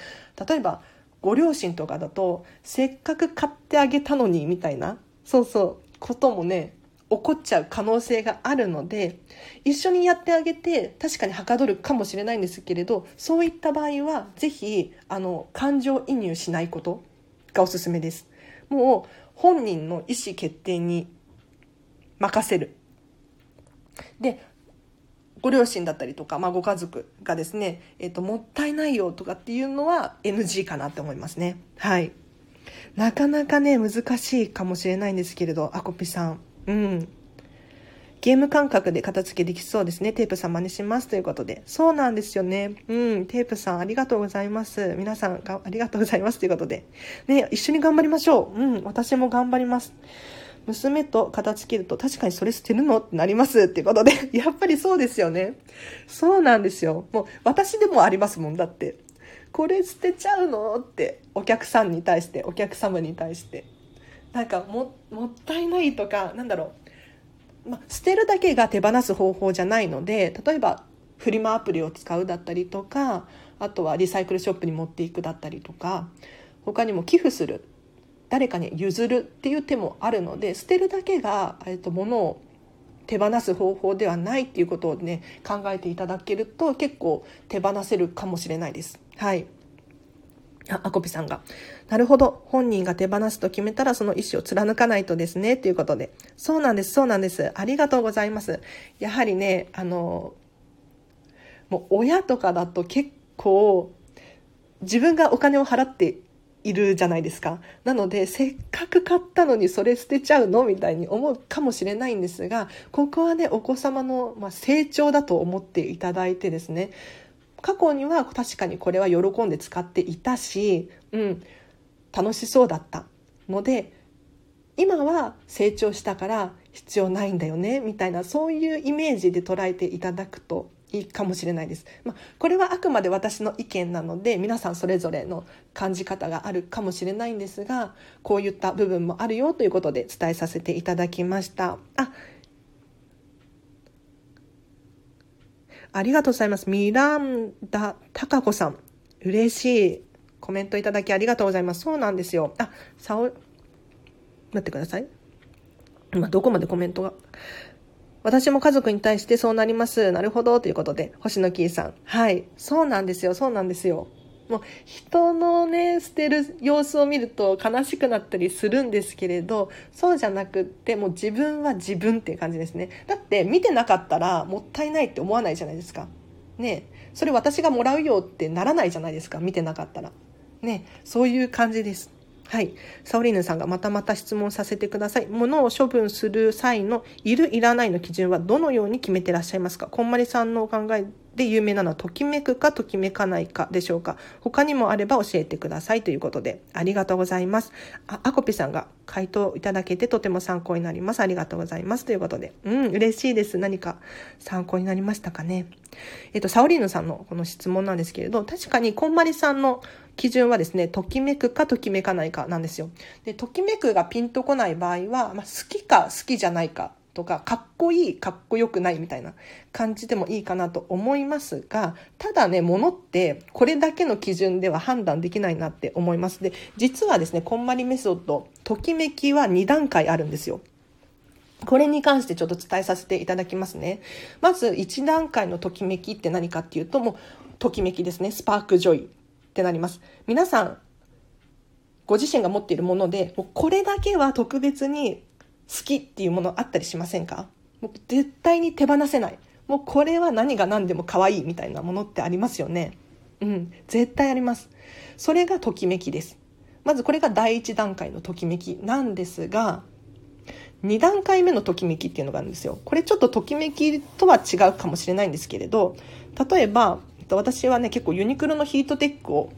例えばご両親とかだとせっかく買ってあげたのにみたいなそうそうこともね起こっちゃう可能性があるので一緒にやってあげて確かにはかどるかもしれないんですけれどそういった場合は是非あの感情移入しないことがおすすめです。もう本人の意思決定に任せる。で、ご両親だったりとか、まあ、ご家族がですね、えっ、と、もったいないよとかっていうのは NG かなって思いますね。はい。なかなかね、難しいかもしれないんですけれど、アコピさん。うん。ゲーム感覚で片付けできそうですね。テープさん真似します。ということで。そうなんですよね。うん。テープさんありがとうございます。皆さんがありがとうございます。ということで。ね、一緒に頑張りましょう。うん。私も頑張ります。娘と片付けると確かにそれ捨てるのってなりますっていうことで。やっぱりそうですよね。そうなんですよ。もう私でもありますもん。だって。これ捨てちゃうのってお客さんに対して、お客様に対して。なんかも、もったいないとか、なんだろう。まあ、捨てるだけが手放す方法じゃないので例えばフリマアプリを使うだったりとかあとはリサイクルショップに持っていくだったりとか他にも寄付する誰かに譲るっていう手もあるので捨てるだけが、えっと、物を手放す方法ではないっていうことをね考えていただけると結構手放せるかもしれないです。はいあ、アコピさんが。なるほど。本人が手放すと決めたらその意思を貫かないとですね。ということで。そうなんです。そうなんです。ありがとうございます。やはりね、あの、もう親とかだと結構自分がお金を払っているじゃないですか。なので、せっかく買ったのにそれ捨てちゃうのみたいに思うかもしれないんですが、ここはね、お子様の、まあ成長だと思っていただいてですね、過去には確かにこれは喜んで使っていたし、うん、楽しそうだったので、今は成長したから必要ないんだよねみたいなそういうイメージで捉えていただくといいかもしれないです。まあ、これはあくまで私の意見なので皆さんそれぞれの感じ方があるかもしれないんですがこういった部分もあるよということで伝えさせていただきました。あありがとうございます。ミランダ・タカ子さん。嬉しい。コメントいただきありがとうございます。そうなんですよ。あ、さお、待ってください。今どこまでコメントが？私も家族に対してそうなります。なるほど。ということで、星野キーさん。はい。そうなんですよ。そうなんですよ。もう人のね、捨てる様子を見ると悲しくなったりするんですけれど、そうじゃなくって、もう自分は自分っていう感じですね。だって見てなかったらもったいないって思わないじゃないですか。ねそれ私がもらうよってならないじゃないですか。見てなかったら。ねそういう感じです。はい。サオリーヌさんがまたまた質問させてください。物を処分する際のいる、いらないの基準はどのように決めてらっしゃいますか？こんまりさんのお考えで有名なのはときめくかときめかないかでしょうか？他にもあれば教えてください。ということでありがとうございます。ああこぴさんが回答いただけてとても参考になります。ありがとうございます。ということでうん嬉しいです。何か参考になりましたかね？えっとサオリーヌさんのこの質問なんですけれど確かにこんまりさんの基準はですね、ときめくかときめかないかなんですよ。で、ときめくがピンとこない場合は、まあ、好きか好きじゃないかとか、かっこいい、かっこよくないみたいな感じでもいいかなと思いますが、ただね、物ってこれだけの基準では判断できないなって思います。で、実はですね、こんまりメソッド、ときめきは2段階あるんですよ。これに関してちょっと伝えさせていただきますね。まず1段階のときめきって何かっていうと、もう、ときめきですね。スパークジョイってなります。皆さん、ご自身が持っているもので、もうこれだけは特別に好きっていうものあったりしませんか？もう絶対に手放せない。もうこれは何が何でも可愛いみたいなものってありますよね。うん、絶対あります。それがときめきです。まずこれが第一段階のときめきなんですが、2段階目のときめきっていうのがあるんですよ。これちょっとときめきとは違うかもしれないんですけれど、例えば、私はね、結構ユニクロのヒートテックを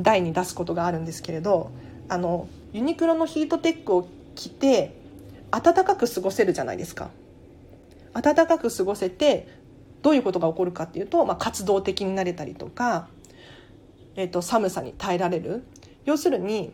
台に出すことがあるんですけれど、あの、ユニクロのヒートテックを着て、暖かく過ごせるじゃないですか。暖かく過ごせてどういうことが起こるかっていうと、まあ、活動的になれたりとか、えーと、寒さに耐えられる。要するに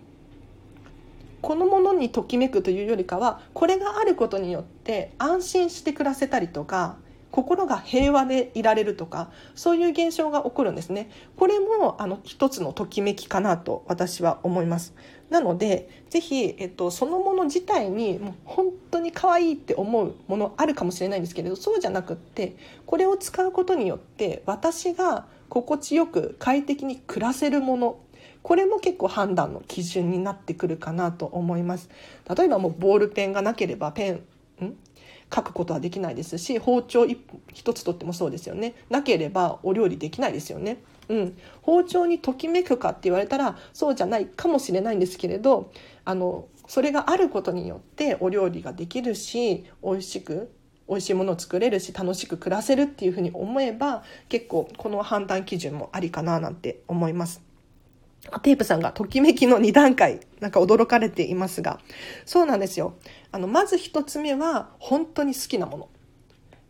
このものにときめくというよりかはこれがあることによって安心して暮らせたりとか心が平和でいられるとかそういう現象が起こるんですね。これもあの一つのときめきかなと私は思います。なのでぜひ、えっと、そのもの自体にもう本当に可愛いって思うものあるかもしれないんですけれどそうじゃなくってこれを使うことによって私が心地よく快適に暮らせるものこれも結構判断の基準になってくるかなと思います。例えばもうボールペンがなければペン書くことはできないですし包丁一つとってもそうですよね。なければお料理できないですよね。うん、包丁にときめくかって言われたらそうじゃないかもしれないんですけれどあのそれがあることによってお料理ができるし美味しく美味しいものを作れるし楽しく暮らせるっていうふうに思えば結構この判断基準もありかななんて思います。テープさんがときめきの2段階なんか驚かれていますが。そうなんですよ。あのまず1つ目は本当に好きなもの。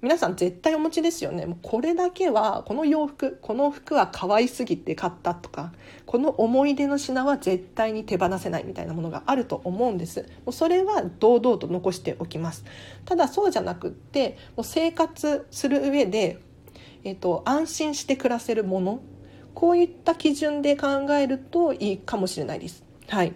皆さん絶対お持ちですよね。これだけはこの洋服この服は可愛すぎて買ったとかこの思い出の品は絶対に手放せないみたいなものがあると思うんです。もうそれは堂々と残しておきます。ただそうじゃなくってもう生活する上で、えーと、安心して暮らせるものこういった基準で考えるといいかもしれないです。はい。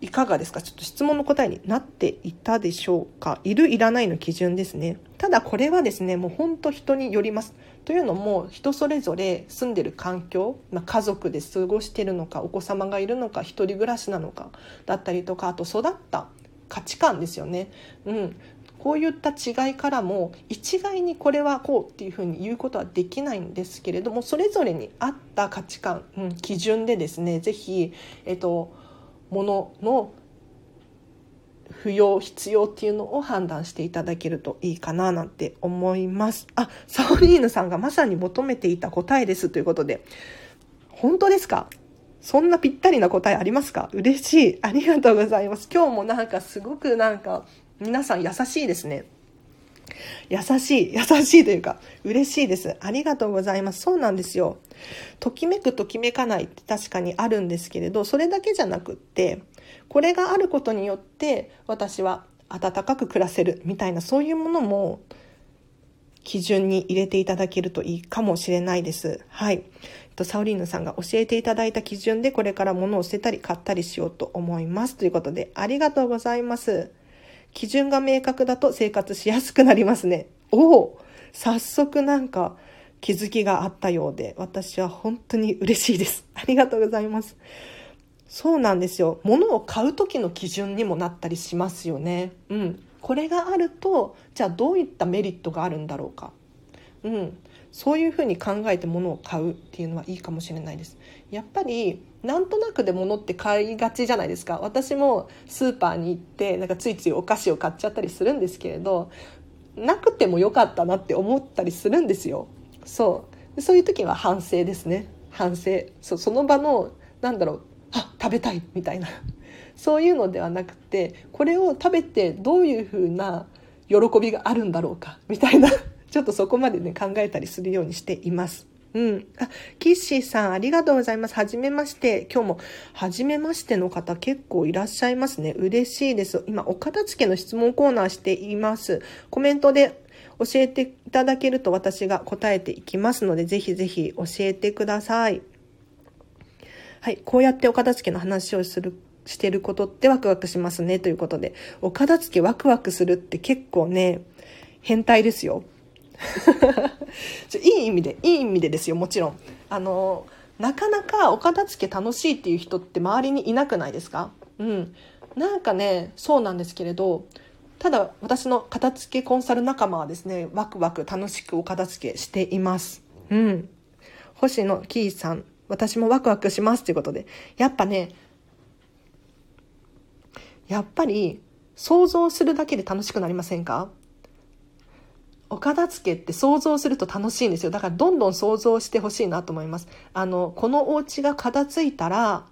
いかがですか？ちょっと質問の答えになっていたでしょうか？いるいらないの基準ですね。ただこれはですねもう本当人によります。というのも人それぞれ住んでる環境、まあ、家族で過ごしてるのかお子様がいるのか一人暮らしなのかだったりとかあと育った価値観ですよね、うん、こういった違いからも一概にこれはこうっていうふうに言うことはできないんですけれどもそれぞれに合った価値観、うん、基準でですね是非、えっと、ものの不要必要っていうのを判断していただけるといいかななんて思いますあサオリーヌさんがまさに求めていた答えですということで本当ですか？そんなぴったりな答えありますか？嬉しい。ありがとうございます。今日もなんかすごくなんか皆さん優しいですね。優しい、優しいというか、嬉しいです。ありがとうございます。そうなんですよ。ときめくときめかないって確かにあるんですけれど、それだけじゃなくって、これがあることによって私は温かく暮らせるみたいなそういうものも基準に入れていただけるといいかもしれないです。はい。とサオリーヌさんが教えていただいた基準でこれから物を捨てたり買ったりしようと思います。ということで、ありがとうございます。基準が明確だと生活しやすくなりますね。おお早速なんか気づきがあったようで、私は本当に嬉しいです。ありがとうございます。そうなんですよ。物を買う時の基準にもなったりしますよね。うん。これがあると、じゃあどういったメリットがあるんだろうか。うん。そういうふうに考えて物を買うっていうのはいいかもしれないです。やっぱりなんとなくで物って買いがちじゃないですか。私もスーパーに行ってなんかついついお菓子を買っちゃったりするんですけれどなくてもよかったなって思ったりするんですよ。そう。そういう時は反省ですね。反省。そうその場のなんだろう。あ食べたいみたいな。そういうのではなくてこれを食べてどういうふうな喜びがあるんだろうか。みたいな。ちょっとそこまでね、考えたりするようにしています。うん。あ、キッシーさん、ありがとうございます。はじめまして。今日も、はじめましての方結構いらっしゃいますね。嬉しいです。今、お片付けの質問コーナーしています。コメントで教えていただけると私が答えていきますので、ぜひぜひ教えてください。はい。こうやってお片付けの話をする、してることってワクワクしますね。ということで、お片付けワクワクするって結構ね、変態ですよ。いい意味でいい意味でですよもちろん。あのなかなかお片付け楽しいっていう人って周りにいなくないですか？うん。なんかねそうなんですけれどただ私の片付けコンサル仲間はですねワクワク楽しくお片付けしています。うん。星野キーさん私もワクワクしますということで。やっぱねやっぱり想像するだけで楽しくなりませんか？お片付けって想像すると楽しいんですよ。だからどんどん想像してほしいなと思います。あのこのお家が片付いたら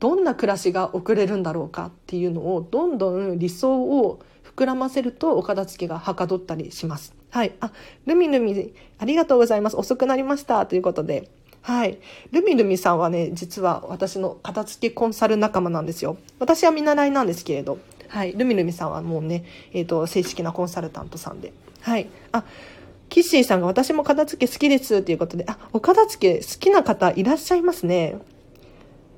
どんな暮らしが送れるんだろうかっていうのをどんどん理想を膨らませるとお片付けがはかどったりします。はい。あルミルミありがとうございます。遅くなりましたということで。はい。ルミルミさんはね、実は私の片付けコンサル仲間なんですよ。私は見習いなんですけれど、はい。ルミルミさんはもうね、えっ、ー、と、正式なコンサルタントさんで。はい。あ、キッシーさんが私も片付け好きですっていうことで、あ、お片付け好きな方いらっしゃいますね。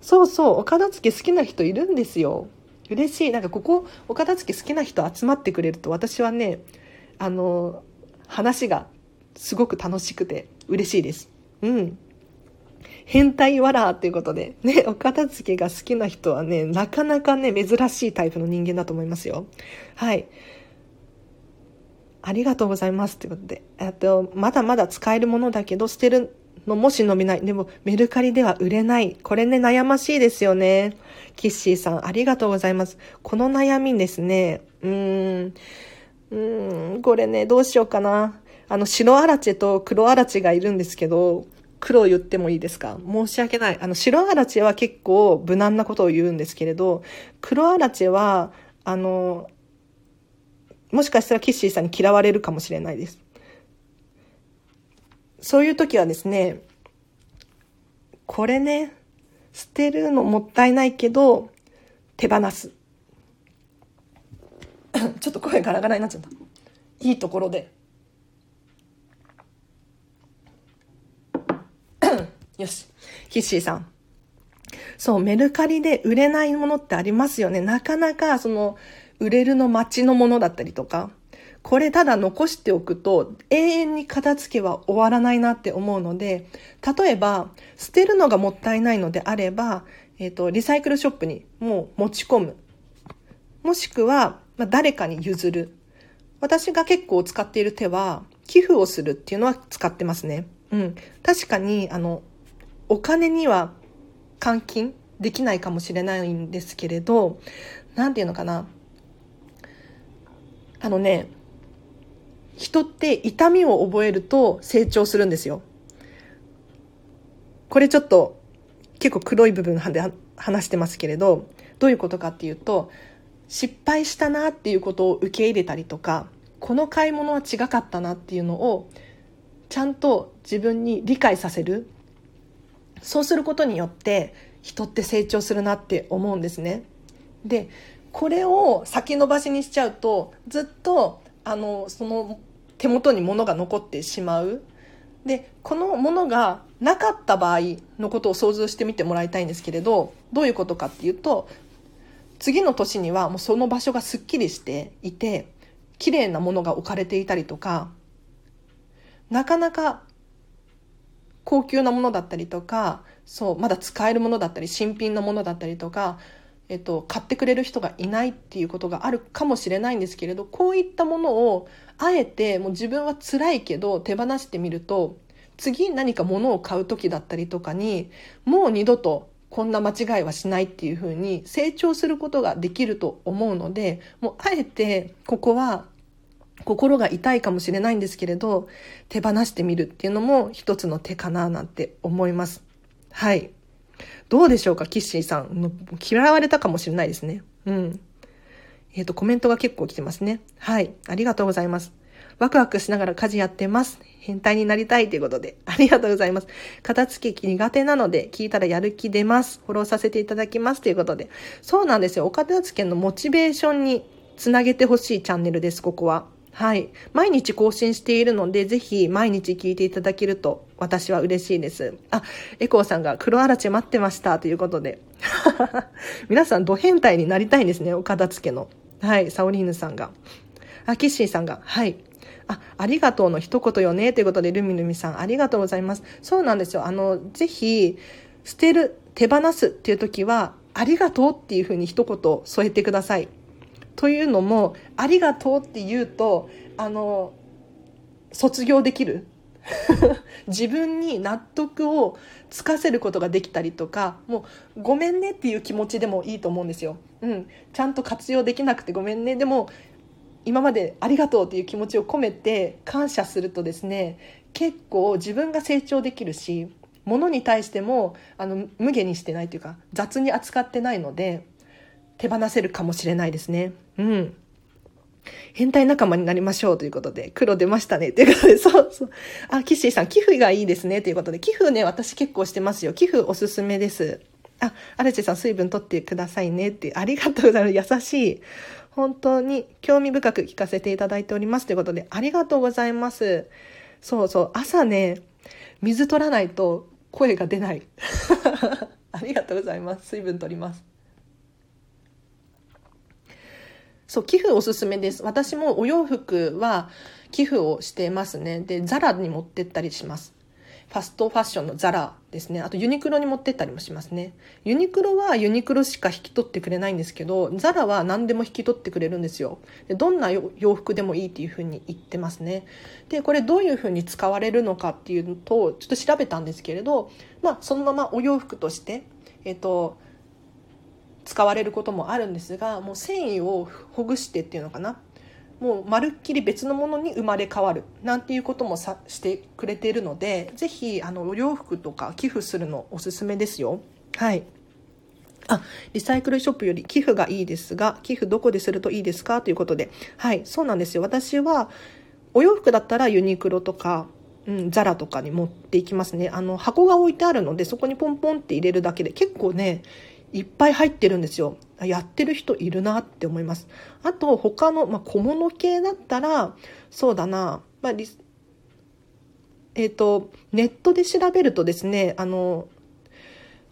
そうそう、お片付け好きな人いるんですよ。嬉しい。なんかここ、お片付け好きな人集まってくれると私はね、あの、話がすごく楽しくて嬉しいです。うん。変態わらーっていうことで、ね、お片付けが好きな人はね、なかなかね、珍しいタイプの人間だと思いますよ。はい。ありがとうございますってことで、えっと、まだまだ使えるものだけど、捨てるのもし伸びない。でも、メルカリでは売れない。これね、悩ましいですよね。キッシーさん、ありがとうございます。この悩みですね。うーん。うーん、これね、どうしようかな。あの、白アラチェと黒アラチェがいるんですけど、黒言ってもいいですか？申し訳ない。あの、白アラチェは結構無難なことを言うんですけれど、黒アラチェは、あの、もしかしたらキッシーさんに嫌われるかもしれないです。そういう時はですね、これね、捨てるのもったいないけど、手放す。ちょっと声ガラガラになっちゃった。いいところで。よし。キッシーさん。そう、メルカリで売れないものってありますよね。なかなか、その、売れるの待ちのものだったりとか、これただ残しておくと永遠に片付けは終わらないなって思うので、例えば捨てるのがもったいないのであれば、えっ、ー、と、リサイクルショップにもう持ち込む。もしくは、まあ、誰かに譲る。私が結構使っている手は、寄付をするっていうのは使ってますね。うん。確かに、あの、お金には換金できないかもしれないんですけれど、なんていうのかな。あのね、人って痛みを覚えると成長するんですよ。これちょっと結構黒い部分で話してますけれど、どういうことかっていうと、失敗したなっていうことを受け入れたりとか、この買い物は違かったなっていうのをちゃんと自分に理解させる。そうすることによって人って成長するなって思うんですね。で、これを先延ばしにしちゃうとずっとあのその手元に物が残ってしまう。で、このものがなかった場合のことを想像してみてもらいたいんですけれど、どういうことかっていうと、次の年にはもうその場所がすっきりしていて、綺麗なものが置かれていたりとか、なかなか高級なものだったりとか、そう、まだ使えるものだったり、新品のものだったりとか、えっと、買ってくれる人がいないっていうことがあるかもしれないんですけれどこういったものをあえてもう自分は辛いけど手放してみると次何か物を買う時だったりとかにもう二度とこんな間違いはしないっていうふうに成長することができると思うのでもうあえてここは心が痛いかもしれないんですけれど手放してみるっていうのも一つの手かななんて思います。はい。どうでしょうか、キッシーさん。嫌われたかもしれないですね。うん。えっ、ー、と、コメントが結構来てますね。はい。ありがとうございます。ワクワクしながら家事やってます。変態になりたいということで。ありがとうございます。片付け苦手なので、聞いたらやる気出ます。フォローさせていただきますということで。そうなんですよ。お片付けのモチベーションにつなげてほしいチャンネルです、ここは。はい。毎日更新しているので、ぜひ毎日聞いていただけると私は嬉しいです。あ、エコーさんが黒あらち待ってましたということで。皆さん、ド変態になりたいんですね、お片付けの。はい、サオリーヌさんが。あ、キッシーさんが、はい。あ、ありがとうの一言よね、ということで、ルミルミさん、ありがとうございます。そうなんですよ。あの、ぜひ、捨てる、手放すっていう時は、ありがとうっていうふうに一言添えてください。というのも「ありがとう」って言うとあの卒業できる。自分に納得をつかせることができたりとかもうごめんねっていう気持ちでもいいと思うんですよ。うん、ちゃんと活用できなくてごめんね。でも今までありがとうっていう気持ちを込めて感謝するとですね結構自分が成長できるし物に対してもあの無下にしてないというか雑に扱ってないので手放せるかもしれないですね。うん。変態仲間になりましょうということで、黒出ましたね。ということで、そうそう。あ、キッシーさん、寄付がいいですね。ということで、寄付ね、私結構してますよ。寄付おすすめです。あ、アレチェさん、水分取ってくださいね。って、ありがとうございます。優しい。本当に興味深く聞かせていただいております。ということで、ありがとうございます。そうそう、朝ね、水取らないと声が出ない。ありがとうございます。水分取ります。そう、寄付おすすめです。私もお洋服は寄付をしてますね。で、ザラに持ってったりします。ファストファッションのザラですね。あとユニクロに持ってったりもしますね。ユニクロはユニクロしか引き取ってくれないんですけど、ザラは何でも引き取ってくれるんですよ。でどんな洋服でもいいっていうふうに言ってますね。で、これどういうふうに使われるのかっていうのと、ちょっと調べたんですけれど、まあ、そのままお洋服として、えっ、と、使われることもあるんですがもう繊維をほぐしてっていうのかなもうまるっきり別のものに生まれ変わるなんていうこともさしてくれているのでぜひあのお洋服とか寄付するのおすすめですよはいあ、リサイクルショップより寄付がいいですが、寄付どこでするといいですかということで。はい、そうなんですよ。私は、お洋服だったらユニクロとか、うん、ザラとかに持っていきますね。あの、箱が置いてあるので、そこにポンポンって入れるだけで、結構ね、いっぱい入ってるんですよ。やってる人いるなって思います。あと、他の、まあ、小物系だったら、そうだな、まあ、えっ、ー、と、ネットで調べるとですね、あの、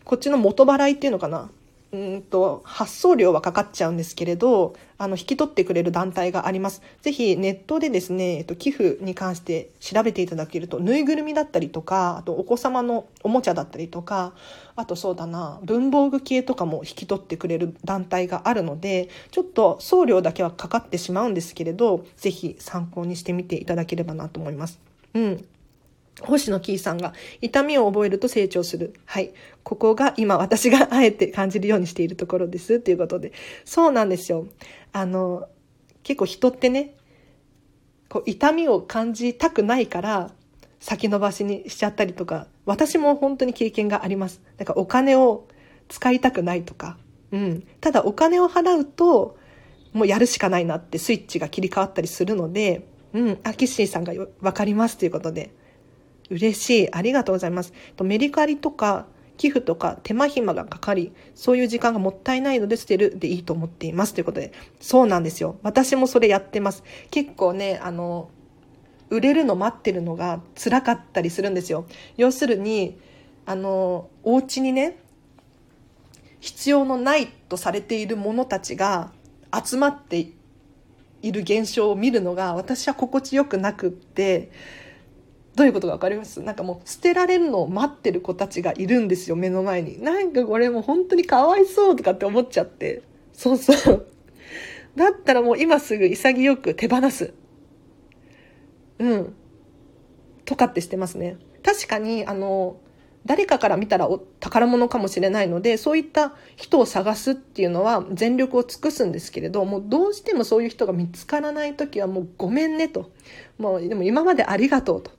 こっちの元払いっていうのかな。うんと発送料はかかっちゃうんですけれどあの引き取ってくれる団体がありますぜひネットでですね、えっと、寄付に関して調べていただけるとぬいぐるみだったりとかあとお子様のおもちゃだったりとかあとそうだな文房具系とかも引き取ってくれる団体があるのでちょっと送料だけはかかってしまうんですけれどぜひ参考にしてみていただければなと思います。うん星野キーさんが、痛みを覚えると成長する。はい。ここが今私があえて感じるようにしているところです。ということで。そうなんですよ。あの、結構人ってね、こう痛みを感じたくないから先延ばしにしちゃったりとか、私も本当に経験があります。なんかお金を使いたくないとか。うん。ただお金を払うと、もうやるしかないなってスイッチが切り替わったりするので、うん、アキッシーさんがわかりますということで。嬉しい。ありがとうございます。とメリカリとか寄付とか手間暇がかかり、そういう時間がもったいないので捨てるでいいと思っています。ということで、そうなんですよ。私もそれやってます。結構ね、あの、売れるの待ってるのが辛かったりするんですよ。要するに、あの、お家にね、必要のないとされているものたちが集まっている現象を見るのが私は心地よくなくって、どういうことか分かります？なんかもう捨てられるのを待ってる子たちがいるんですよ目の前に。なんかこれもう本当にかわいそうとかって思っちゃって。そうそう。だったらもう今すぐ潔く手放す。うん。とかってしてますね。確かにあの誰かから見たらお宝物かもしれないのでそういった人を探すっていうのは全力を尽くすんですけれどもうどうしてもそういう人が見つからない時はもうごめんねと。もうでも今までありがとうと。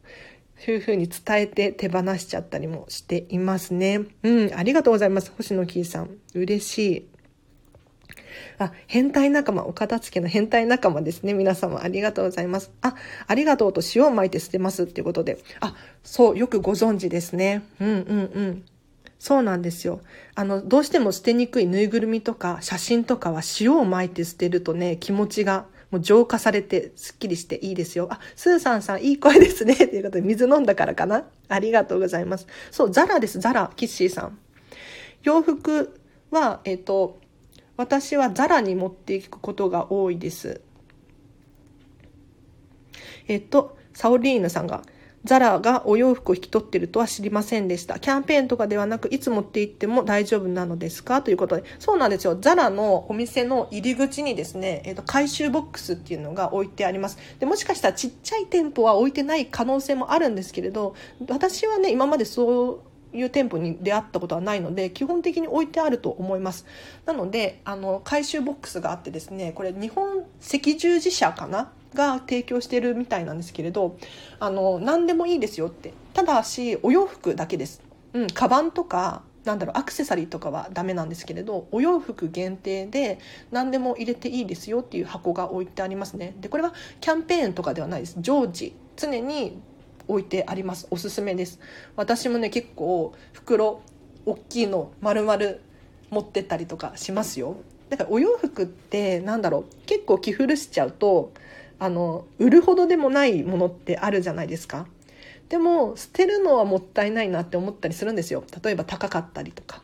いうふうに伝えて手放しちゃったりもしていますね。うん、ありがとうございます。星野キーさん。嬉しい。あ、変態仲間、お片付けの変態仲間ですね。皆様ありがとうございます。あ、ありがとうと塩を巻いて捨てますっていうことで。あ、そう、よくご存知ですね。うんうんうん。そうなんですよ。あの、どうしても捨てにくいぬいぐるみとか写真とかは塩を巻いて捨てるとね、気持ちがもう浄化されてすっきりしていいですよ。あ、スーさんさんいい声ですね。ということで、水飲んだからかなありがとうございます。そう、ザラです、ザラ、キッシーさん。洋服は、えっ、ー、と、私はザラに持っていくことが多いです。えっ、ー、と、サオリーヌさんが、ザラがお洋服を引き取ってるとは知りませんでした。キャンペーンとかではなく、いつ持って行っても大丈夫なのですか？ということで。そうなんですよ。ザラのお店の入り口にですね、えっ、ー、と、回収ボックスっていうのが置いてあります。で、もしかしたらちっちゃい店舗は置いてない可能性もあるんですけれど、私はね、今までそういう店舗に出会ったことはないので基本的に置いてあると思いますなのであの回収ボックスがあってですねこれ日本赤十字社かな？が提供してるみたいなんですけれどあの何でもいいですよって。ただしお洋服だけです。うんカバンとかなんだろうアクセサリーとかはダメなんですけれどお洋服限定で何でも入れていいですよっていう箱が置いてありますね。でこれはキャンペーンとかではないです。常時常に置いてあります。おすすめです。私もね結構袋大きいの丸々持ってったりとかしますよ。だからお洋服ってなんだろう結構着古しちゃうとあの売るほどでもないものってあるじゃないですか。でも捨てるのはもったいないなって思ったりするんですよ。例えば高かったりとか。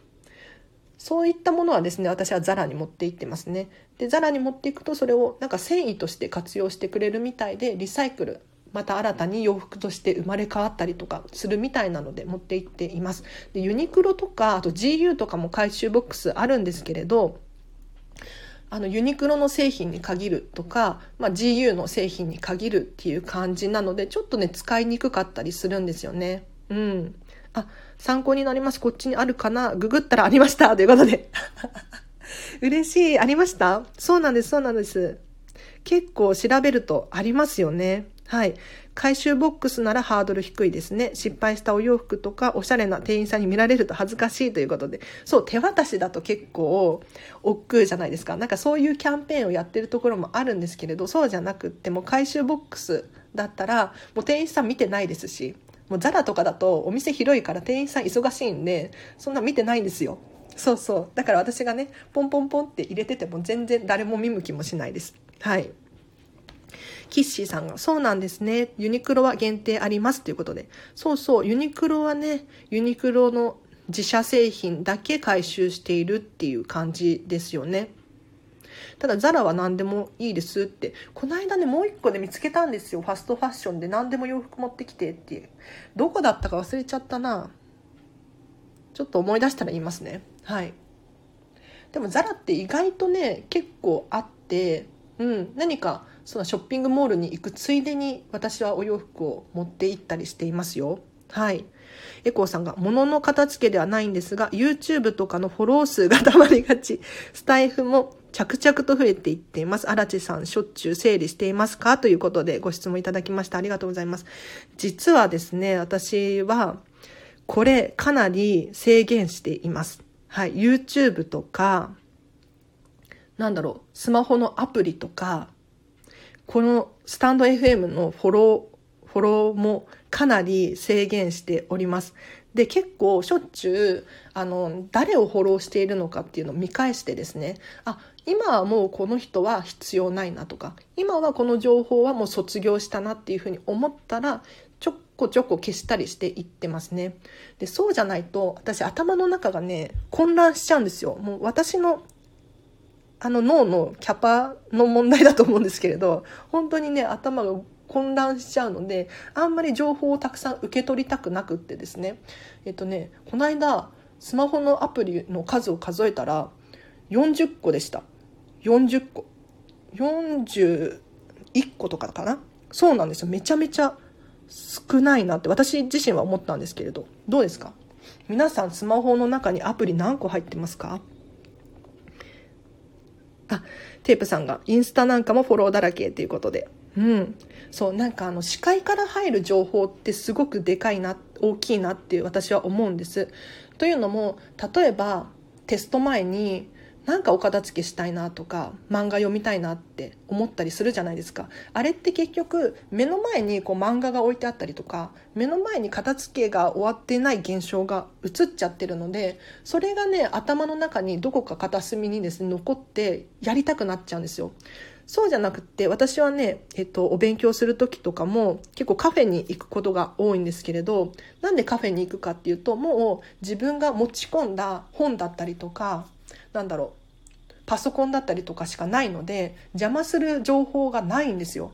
そういったものはですね私はザラに持って行ってますね。でザラに持っていくとそれをなんか繊維として活用してくれるみたいでリサイクルまた新たに洋服として生まれ変わったりとかするみたいなので持って行っています。でユニクロとかあと GU とかも回収ボックスあるんですけれどあのユニクロの製品に限るとか、まあ、GU の製品に限るっていう感じなのでちょっとね使いにくかったりするんですよね。うん。あ、参考になります。こっちにあるかな？ググったらありましたということで。嬉しい。ありました？そうなんです、そうなんです。結構調べるとありますよね。はい。回収ボックスならハードル低いですね。失敗したお洋服とかおしゃれな店員さんに見られると恥ずかしいということで。そう、手渡しだと結構億劫じゃないですか。なんかそういうキャンペーンをやってるところもあるんですけれど、そうじゃなくっても回収ボックスだったらもう店員さん見てないですし、もうザラとかだとお店広いから店員さん忙しいんで、そんな見てないんですよ。そうそう。だから私がね、ポンポンポンって入れてても全然誰も見向きもしないです。はい。キッシーさんが、そうなんですね。ユニクロは限定ありますということで。そうそう、ユニクロはね、ユニクロの自社製品だけ回収しているっていう感じですよね。ただザラは何でもいいですって。この間ねもう一個で見つけたんですよ。ファストファッションで。何でも洋服持ってきてっていう。どこだったか忘れちゃったな。ちょっと思い出したら言いますね。はい。でもザラって意外とね結構あって。うん。何かそのショッピングモールに行くついでに私はお洋服を持って行ったりしていますよはいエコーさんが、物の片付けではないんですが、YouTube とかのフォロー数が溜まりがち。スタイフも着々と増えていっています。荒地さん、しょっちゅう整理していますか？ということでご質問いただきました。ありがとうございます。実はですね、私は、これかなり制限しています。はい。YouTube とか、なんだろう、スマホのアプリとか、このスタンド FM のフォロー、フォローもかなり制限しております。で、結構しょっちゅう、あの、誰をフォローしているのかっていうのを見返してですね、あ、今はもうこの人は必要ないなとか、今はこの情報はもう卒業したなっていうふうに思ったら、ちょこちょこ消したりしていってますね。で、そうじゃないと、私頭の中がね、混乱しちゃうんですよ。もう私のあの脳のキャパの問題だと思うんですけれど、本当にね、頭が混乱しちゃうのであんまり情報をたくさん受け取りたくなくってですね。えっとねこの間スマホのアプリの数を数えたら40個でした。40個。41個とかかな？そうなんですよ。めちゃめちゃ少ないなって私自身は思ったんですけれど。どうですか？皆さんスマホの中にアプリ何個入ってますか？あテープさんがインスタなんかもフォローだらけということでうん、そうなんかあの視界から入る情報ってすごくでかいな大きいなって私は思うんです。というのも例えばテスト前になんかお片付けしたいなとか漫画読みたいなって思ったりするじゃないですか。あれって結局目の前にこう漫画が置いてあったりとか目の前に片付けが終わってない現象が映っちゃってるのでそれがね頭の中にどこか片隅にですね残ってやりたくなっちゃうんですよ。そうじゃなくて私はね、えっと、お勉強する時とかも結構カフェに行くことが多いんですけれどなんでカフェに行くかっていうともう自分が持ち込んだ本だったりとかなんだろう。パソコンだったりとかしかないので邪魔する情報がないんですよ。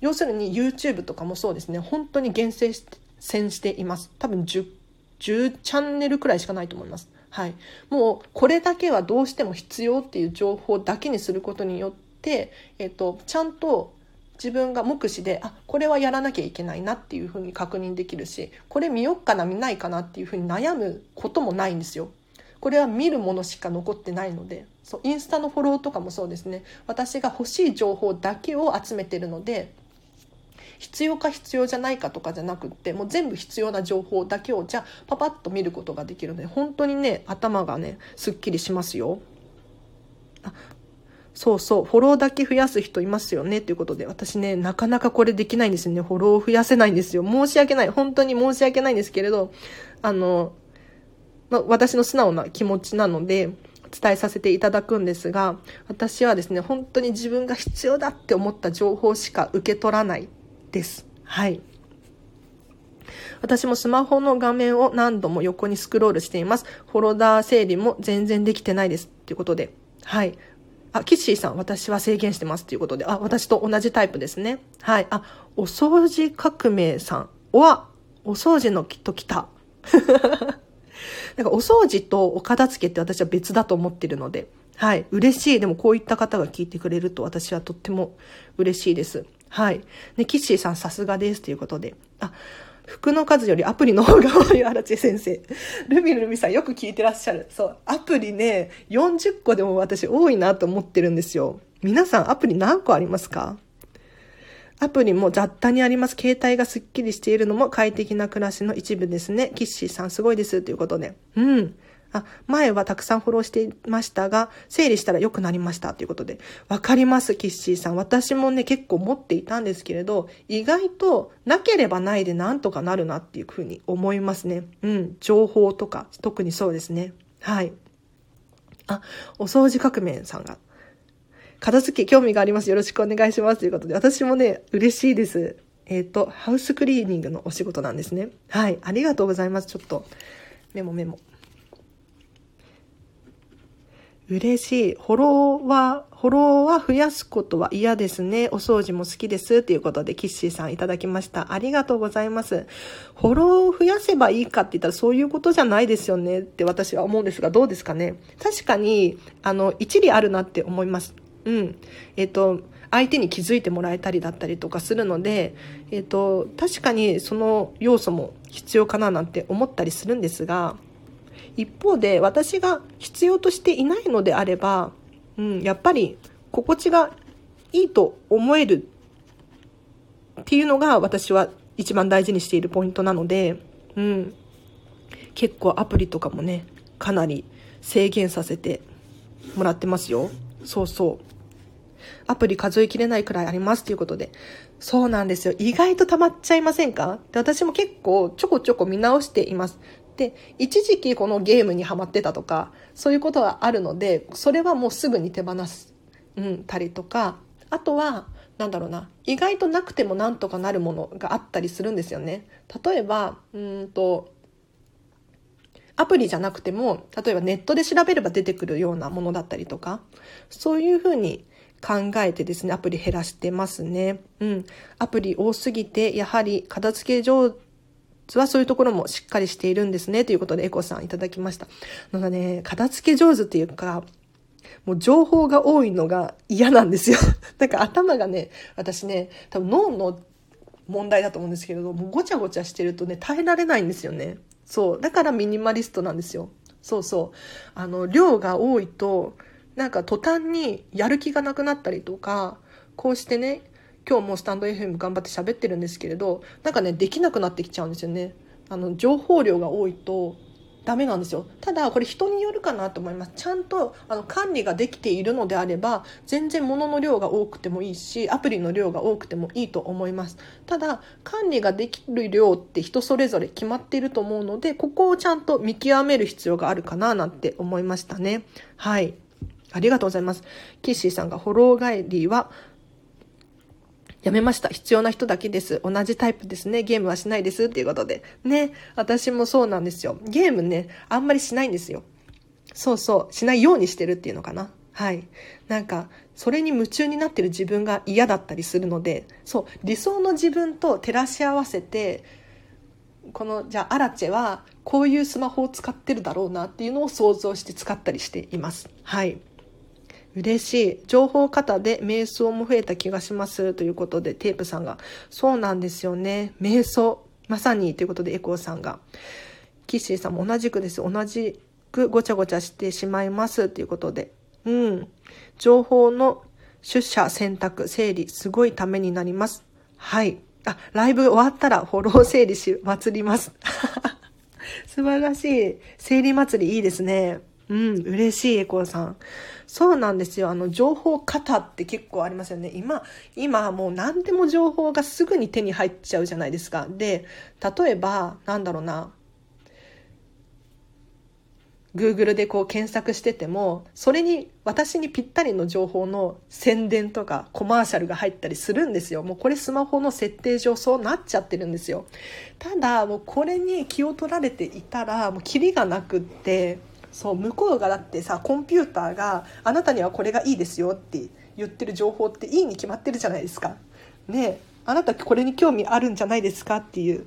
要するに YouTube とかもそうですね。本当に厳選しています。多分 10, 10チャンネルくらいしかないと思います。はい、もうこれだけはどうしても必要っていう情報だけにすることによって、えっと、ちゃんと自分が目視であこれはやらなきゃいけないなっていうふうに確認できるしこれ見よっかな見ないかなっていうふうに悩むこともないんですよ。これは見るものしか残ってないのでそうインスタのフォローとかもそうですね私が欲しい情報だけを集めてるので必要か必要じゃないかとかじゃなくってもう全部必要な情報だけをじゃあパパッと見ることができるので本当にね頭がねすっきりしますよ。あそうそう、フォローだけ増やす人いますよねっていうことで、私ね、なかなかこれできないんですよね。フォローを増やせないんですよ。申し訳ない。本当に申し訳ないんですけれど、あの、ま私の素直な気持ちなので、伝えさせていただくんですが、私はですね、本当に自分が必要だって思った情報しか受け取らないです。はい。私もスマホの画面を何度も横にスクロールしています。フォロダー整理も全然できてないです。ということで。はい。あ、キッシーさん、私は制限してますということで、あ、私と同じタイプですね。はい。あ、お掃除革命さんは、お掃除の時た。なんかお掃除とお片付けって私は別だと思ってるので、はい。嬉しい。でもこういった方が聞いてくれると私はとっても嬉しいです。はい。ね、キッシーさんさすがですということで。あ、服の数よりアプリの方が多い荒地先生。ルミルミさんよく聞いてらっしゃる。そう。アプリね、40個でも私多いなと思ってるんですよ。皆さんアプリ何個ありますか？アプリも雑多にあります。携帯がスッキリしているのも快適な暮らしの一部ですね。キッシーさんすごいです。ということで。うん。あ、前はたくさんフォローしていましたが、整理したら良くなりましたということで。わかります、キッシーさん。私もね、結構持っていたんですけれど、意外となければないでなんとかなるなっていうふうに思いますね。うん。情報とか、特にそうですね。はい。あ、お掃除革命さんが。片付け興味があります。よろしくお願いします。ということで、私もね、嬉しいです。えっ、ー、と、ハウスクリーニングのお仕事なんですね。はい。ありがとうございます。ちょっと、メモメモ。嬉しい。フォローは、フォローは増やすことは嫌ですね。お掃除も好きです。ということで、キッシーさんいただきました。ありがとうございます。フォローを増やせばいいかって言ったらそういうことじゃないですよねって私は思うんですが、どうですかね。確かに、あの、一理あるなって思います。うん。えっ、と、相手に気づいてもらえたりだったりとかするので、えっ、と、確かにその要素も必要かななんて思ったりするんですが、一方で私が必要としていないのであれば、うん、やっぱり心地がいいと思えるっていうのが私は一番大事にしているポイントなので、うん、結構アプリとかもね、かなり制限させてもらってますよ。そうそう。アプリ数えきれないくらいありますということで。そうなんですよ。意外と溜まっちゃいませんか？で私も結構ちょこちょこ見直しています。で、一時期このゲームにハマってたとか、そういうことはあるので、それはもうすぐに手放す、うん、たりとか、あとは、なんだろうな、意外となくてもなんとかなるものがあったりするんですよね。例えば、うんと、アプリじゃなくても、例えばネットで調べれば出てくるようなものだったりとか、そういうふうに考えてですね、アプリ減らしてますね。うん。アプリ多すぎて、やはり片付け上手はそういうところもしっかりしているんですね。ということで、エコさんいただきました。なんかね、片付け上手っていうか、もう情報が多いのが嫌なんですよ。なんか頭がね、私ね、多分脳の問題だと思うんですけれども、ごちゃごちゃしてるとね、耐えられないんですよね。そう。だからミニマリストなんですよ。そうそう。あの、量が多いと、なんか途端にやる気がなくなったりとか、こうしてね、今日もスタンド FM 頑張って喋ってるんですけれどなんかねできなくなってきちゃうんですよね。あの情報量が多いとダメなんですよ。ただこれ人によるかなと思います。ちゃんとあの管理ができているのであれば全然物の量が多くてもいいしアプリの量が多くてもいいと思います。ただ管理ができる量って人それぞれ決まっていると思うのでここをちゃんと見極める必要があるかななんて思いましたね。はい。ありがとうございますキッシーさんがフォロー帰りはやめました。必要な人だけです。同じタイプですね。ゲームはしないです。っていうことで。ね。私もそうなんですよ。ゲームね、あんまりしないんですよ。そうそう。しないようにしてるっていうのかな。はい。なんか、それに夢中になってる自分が嫌だったりするので、そう、理想の自分と照らし合わせて、この、じゃあ、アラチェは、こういうスマホを使ってるだろうなっていうのを想像して使ったりしています。はい。嬉しい。情報型で瞑想も増えた気がします。ということで、テープさんが。そうなんですよね。瞑想。まさにということで、エコーさんが。キッシーさんも同じくです。同じくごちゃごちゃしてしまいます。ということで。うん。情報の出社選択、整理、すごいためになります。はい。あ、ライブ終わったらフォロー整理し、祭ります。素晴らしい。整理祭りいいですね。うん、嬉しい、エコーさん。そうなんですよ。あの、情報型って結構ありますよね。今、今もう何でも情報がすぐに手に入っちゃうじゃないですか。で、例えば、なんだろうな。Google でこう検索してても、それに私にぴったりの情報の宣伝とかコマーシャルが入ったりするんですよ。もうこれスマホの設定上そうなっちゃってるんですよ。ただ、もうこれに気を取られていたら、もうキリがなくって、そう向こうがだってさコンピューターがあなたにはこれがいいですよって言ってる情報っていいに決まってるじゃないですか。ねあなたこれに興味あるんじゃないですかっていう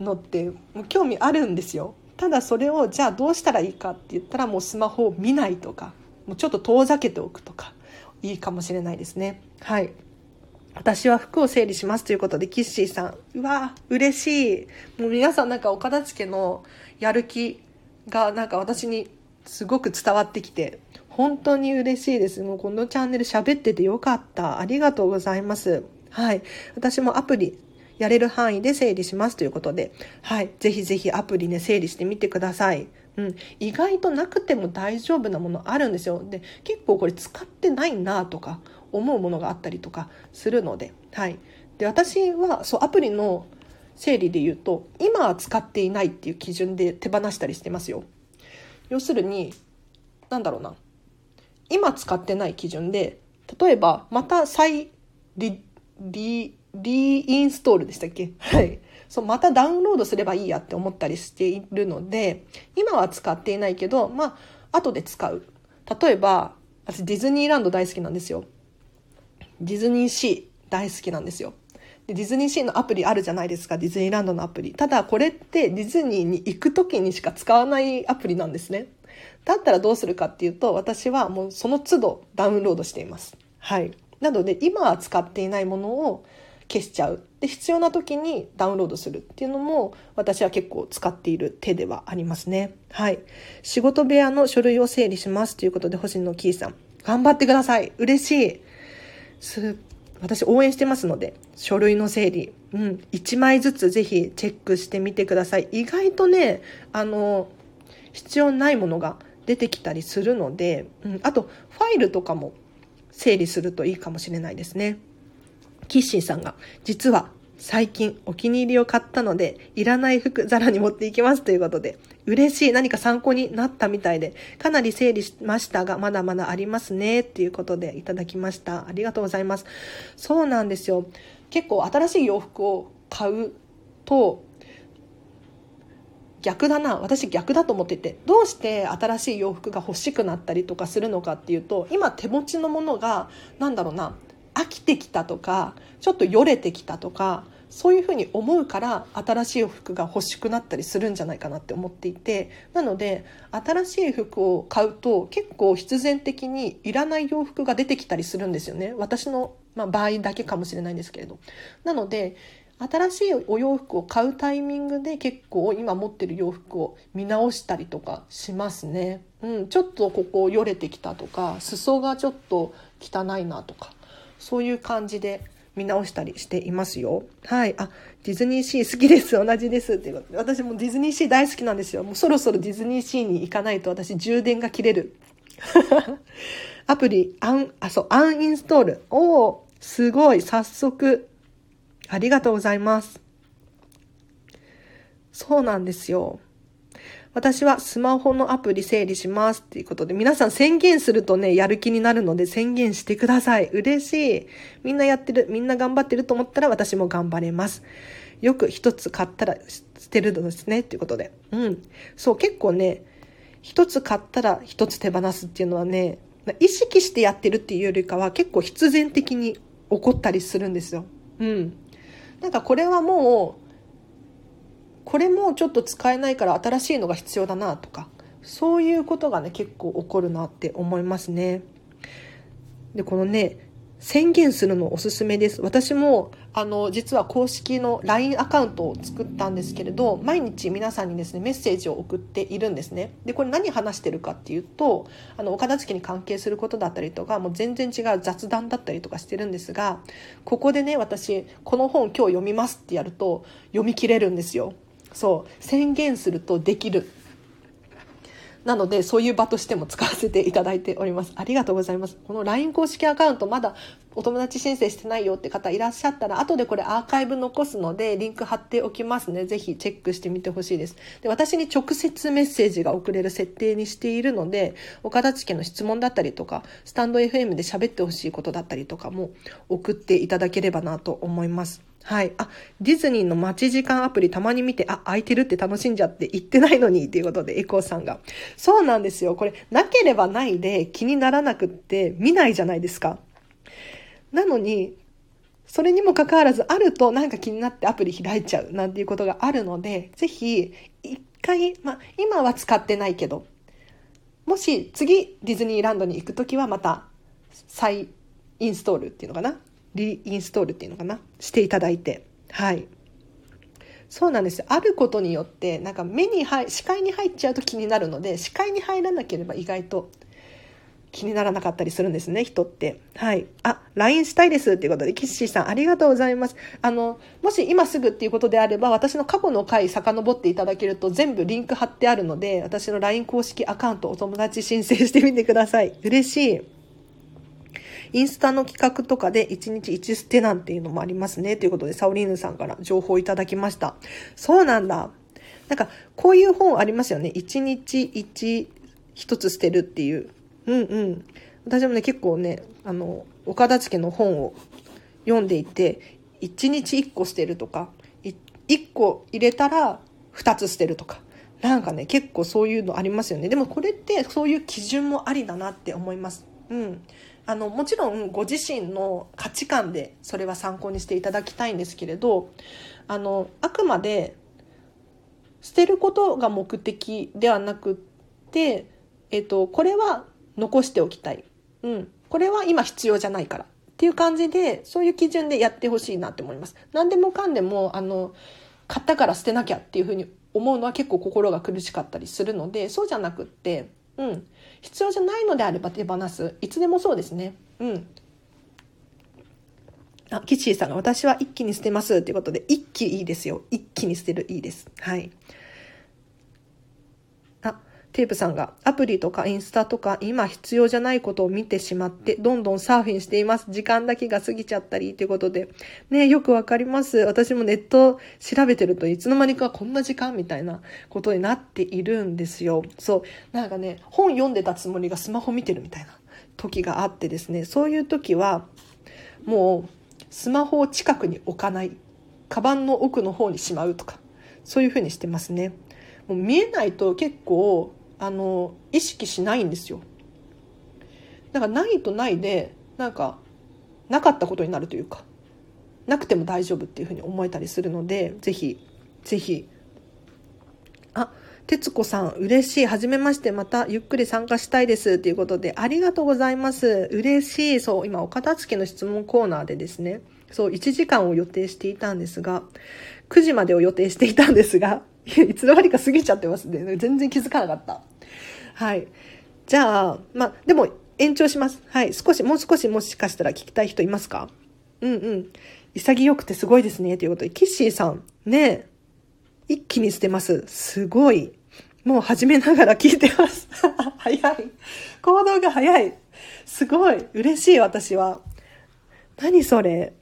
のってもう興味あるんですよ。ただそれをじゃあどうしたらいいかって言ったらもうスマホを見ないとかもうちょっと遠ざけておくとかいいかもしれないですね。はい。私は服を整理しますということで、キッシーさん。うわ嬉しい。もう皆さんなんかお片付けのやる気がなんか私にすごく伝わってきて、本当に嬉しいです。もうこのチャンネル喋っててよかった。ありがとうございます。はい。私もアプリやれる範囲で整理しますということで、はい。ぜひぜひアプリね、整理してみてください。うん。意外となくても大丈夫なものあるんですよ。で、結構これ使ってないなとか思うものがあったりとかするので、はい。で、私は、そう、アプリの整理で言うと今は使っていないっていう基準で手放したりしてますよ。要するになんだろうな。今使ってない基準で例えばまた再リリリインストールでしたっけ？はい。そうまたダウンロードすればいいやって思ったりしているので今は使っていないけどまあ後で使う。例えば、私ディズニーランド大好きなんですよ。ディズニーシー大好きなんですよ。ディズニーシーのアプリあるじゃないですか、ディズニーランドのアプリ。ただこれってディズニーに行く時にしか使わないアプリなんですね。だったらどうするかっていうと、私はもうその都度ダウンロードしています。はい。なので今は使っていないものを消しちゃう。で、必要な時にダウンロードするっていうのも私は結構使っている手ではありますね。はい。仕事部屋の書類を整理しますということで星野キーさん。頑張ってください。嬉しい。私応援してますので、書類の整理。うん。1枚ずつぜひチェックしてみてください。意外とね、あの、必要ないものが出てきたりするので、うん。あと、ファイルとかも整理するといいかもしれないですね。キッシーさんが、実は最近お気に入りを買ったので、いらない服ザラに持っていきますということで、嬉しい。何か参考になったみたいで、かなり整理しましたが、まだまだありますね。っていうことでいただきました。ありがとうございます。そうなんですよ。結構新しい洋服を買うと、逆だな私逆だと思っててどうして新しい洋服が欲しくなったりとかするのかっていうと今手持ちのものが何だろうな飽きてきたとかちょっとよれてきたとかそういうふうに思うから新しい服が欲しくなったりするんじゃないかなって思っていてなので新しい服を買うと結構必然的にいらない洋服が出てきたりするんですよね。私の、まあ、場合だけかもしれないんですけれど。なので新しいお洋服を買うタイミングで結構今持ってる洋服を見直したりとかしますね。うん、ちょっとここよれてきたとか裾がちょっと汚いなとか。そういう感じで見直したりしていますよ。はい。あ、ディズニーシー好きです。同じです。っていうことで。私もディズニーシー大好きなんですよ。もうそろそろディズニーシーに行かないと私充電が切れる。アプリ、アン、あ、そう、アンインストール。おおすごい。早速。ありがとうございます。そうなんですよ。私はスマホのアプリ整理しますっていうことで、皆さん宣言するとね、やる気になるので宣言してください。嬉しい。みんなやってる、みんな頑張ってると思ったら私も頑張れます。よく一つ買ったら捨てるのですねっていうことで。うん。そう、結構ね、一つ買ったら一つ手放すっていうのはね、意識してやってるっていうよりかは結構必然的に起こったりするんですよ。うん。なんかこれはもうこれもちょっと使えないから新しいのが必要だなとかそういうことがね結構起こるなって思いますね。でこのね宣言するのおすすめです。私も、あの、実は公式の LINE アカウントを作ったんですけれど、毎日皆さんにですね、メッセージを送っているんですね。で、これ何話してるかっていうと、あの、お片付けに関係することだったりとか、もう全然違う雑談だったりとかしてるんですが、ここでね、私、この本今日読みますってやると、読み切れるんですよ。そう宣言するとできる。なのでそういう場としても使わせていただいております。ありがとうございます。この LINE 公式アカウントまだお友達申請してないよって方いらっしゃったら後でこれアーカイブ残すのでリンク貼っておきますねぜひチェックしてみてほしいですで私に直接メッセージが送れる設定にしているのでお片付けの質問だったりとかスタンド FM で喋ってほしいことだったりとかも送っていただければなと思いますはい。あ、ディズニーの待ち時間アプリたまに見て、あ、空いてるって楽しんじゃって言ってないのにっていうことで、エコーさんが。そうなんですよ。これ、なければないで気にならなくって見ないじゃないですか。なのに、それにもかかわらず、あるとなんか気になってアプリ開いちゃうなんていうことがあるので、ぜひ、一回、まあ、今は使ってないけど、もし次ディズニーランドに行くときはまた再インストールっていうのかな？リインストールっていうのかな？していただいて。はい。そうなんです。あることによってなんか目に入視界に入っちゃうと気になるので視界に入らなければ意外と気にならなかったりするんですね、人って。はい。あ、LINE したいですっていうことで、キッシーさんありがとうございます。あの、もし今すぐっていうことであれば、私の過去の回遡っていただけると全部リンク貼ってあるので、私の LINE 公式アカウントお友達申請してみてください。嬉しい。インスタの企画とかで1日1捨てなんていうのもありますね。ということで、サオリーヌさんから情報をいただきました。そうなんだ。なんか、こういう本ありますよね。1日1、1つ捨てるっていう。うんうん。私もね、結構ね、あの、岡田付の本を読んでいて、1日1個捨てるとか、1個入れたら2つ捨てるとか、なんかね結構そういうのありますよね。でもこれってそういう基準もありだなって思います。うん。あのもちろんご自身の価値観でそれは参考にしていただきたいんですけれどあのあくまで捨てることが目的ではなくって、えっと、これは残しておきたい、うん、これは今必要じゃないからっていう感じでそういう基準でやってほしいなって思います。何でもかんでもあの買ったから捨てなきゃっていうふうに思うのは結構心が苦しかったりするのでそうじゃなくって、うん、必要じゃないのであれば手放すいつでもそうですね。うんあ、キッチーさんが私は一気に捨てますっていうことで、一気いいですよ。一気に捨てるいいです。はい。テープさんがアプリとかインスタとか今必要じゃないことを見てしまってどんどんサーフィンしています。時間だけが過ぎちゃったりということで。ね、よくわかります。私もネット調べてるといつの間にかこんな時間みたいなことになっているんですよ。そう。なんかね、本読んでたつもりがスマホ見てるみたいな時があってですね、そういう時はもうスマホを近くに置かない。カバンの奥の方にしまうとか、そういうふうにしてますね。もう見えないと結構あの意識しないんですよ。だからないとないでなんかなかったことになるというかなくても大丈夫っていうふうに思えたりするのでぜひぜひ。あ徹子さん嬉しい。初めましてまたゆっくり参加したいです。ということでありがとうございます。嬉しい。そう今お片付けの質問コーナーでですねそう1時間を予定していたんですが9時までを予定していたんですが いつの間にか過ぎちゃってますね。全然気づかなかった。はい。じゃあ、まあ、でも延長します。はい。少し、もう少しもしかしたら聞きたい人いますか？うんうん。潔くてすごいですね。ということで、キッシーさん、ね一気に捨てます。すごい。もう始めながら聞いてます。早い。行動が早い。すごい。嬉しい、私は。何それ。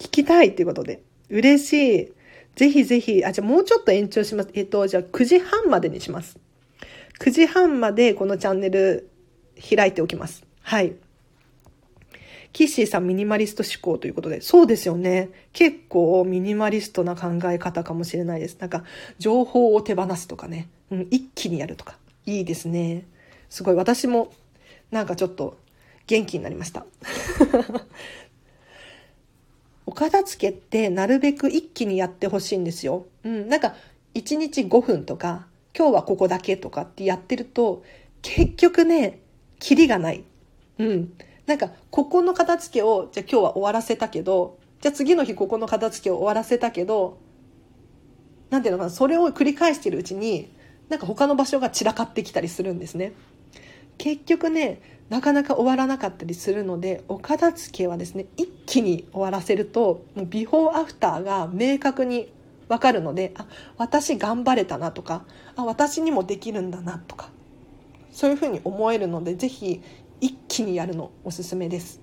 聞きたいっていうことで。嬉しい。ぜひぜひ、あ、じゃあもうちょっと延長します。えっと、じゃあ9時半までにします。9時半までこのチャンネル開いておきます。はい。キッシーさんミニマリスト思考ということで、そうですよね。結構ミニマリストな考え方かもしれないです。なんか、情報を手放すとかね。うん、一気にやるとか。いいですね。すごい、私も、なんかちょっと元気になりました。お片付けってなるべく一気にやってほしいんですよ。うん、なんか1日5分とか今日はここだけとかってやってると結局ねキリがない。うん。なんかここの片付けをじゃあ今日は終わらせたけどじゃあ次の日ここの片付けを終わらせたけどなんていうのかなそれを繰り返してるうちになんか他の場所が散らかってきたりするんですね。結局ねなかなか終わらなかったりするのでお片付けはですね一気に終わらせるともうビフォーアフターが明確に分かるのであ私頑張れたなとかあ私にもできるんだなとかそういうふうに思えるのでぜひ一気にやるのおすすめです。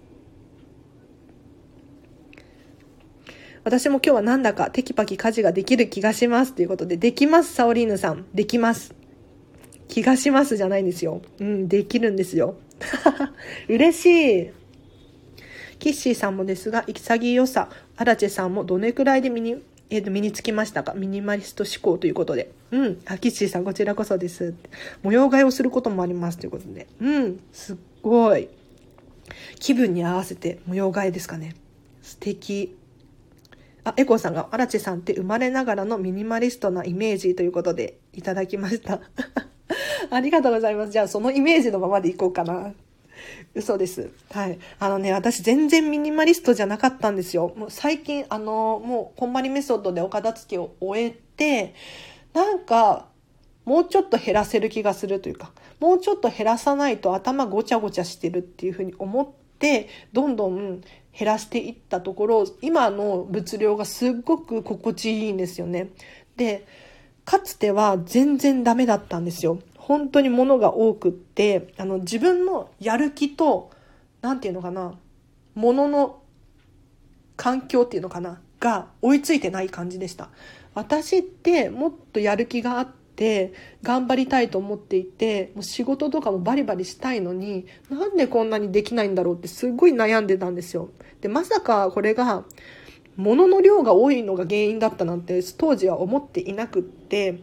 私も今日はなんだかテキパキ家事ができる気がしますということで、できます、サオリーヌさん。できます。気がしますじゃないんですよ。うん、できるんですよ。嬉しい。キッシーさんもですが、潔さ、アラチェさんもどれくらいで身に、えー、と身につきましたか？ミニマリスト思考ということで。うん。あ、キッシーさん、こちらこそです。模様替えをすることもありますということで。うん。すっごい。気分に合わせて模様替えですかね。素敵。あ、エコーさんが、アラチェさんって生まれながらのミニマリストなイメージということでいただきました。ありがとうございます。じゃあそのイメージのままでいこうかな。嘘です。はい。あのね、私全然ミニマリストじゃなかったんですよ。もう最近、あの、もう、こんまりメソッドでお片付けを終えて、なんか、もうちょっと減らせる気がするというか、もうちょっと減らさないと頭ごちゃごちゃしてるっていうふうに思って、どんどん減らしていったところ、今の物量がすっごく心地いいんですよね。で、かつては全然ダメだったんですよ。本当に物が多くってあの自分のやる気と何て言うのかな物の環境っていうのかなが追いついてない感じでした私ってもっとやる気があって頑張りたいと思っていてもう仕事とかもバリバリしたいのになんでこんなにできないんだろうってすごい悩んでたんですよでまさかこれが物の量が多いのが原因だったなんて当時は思っていなくって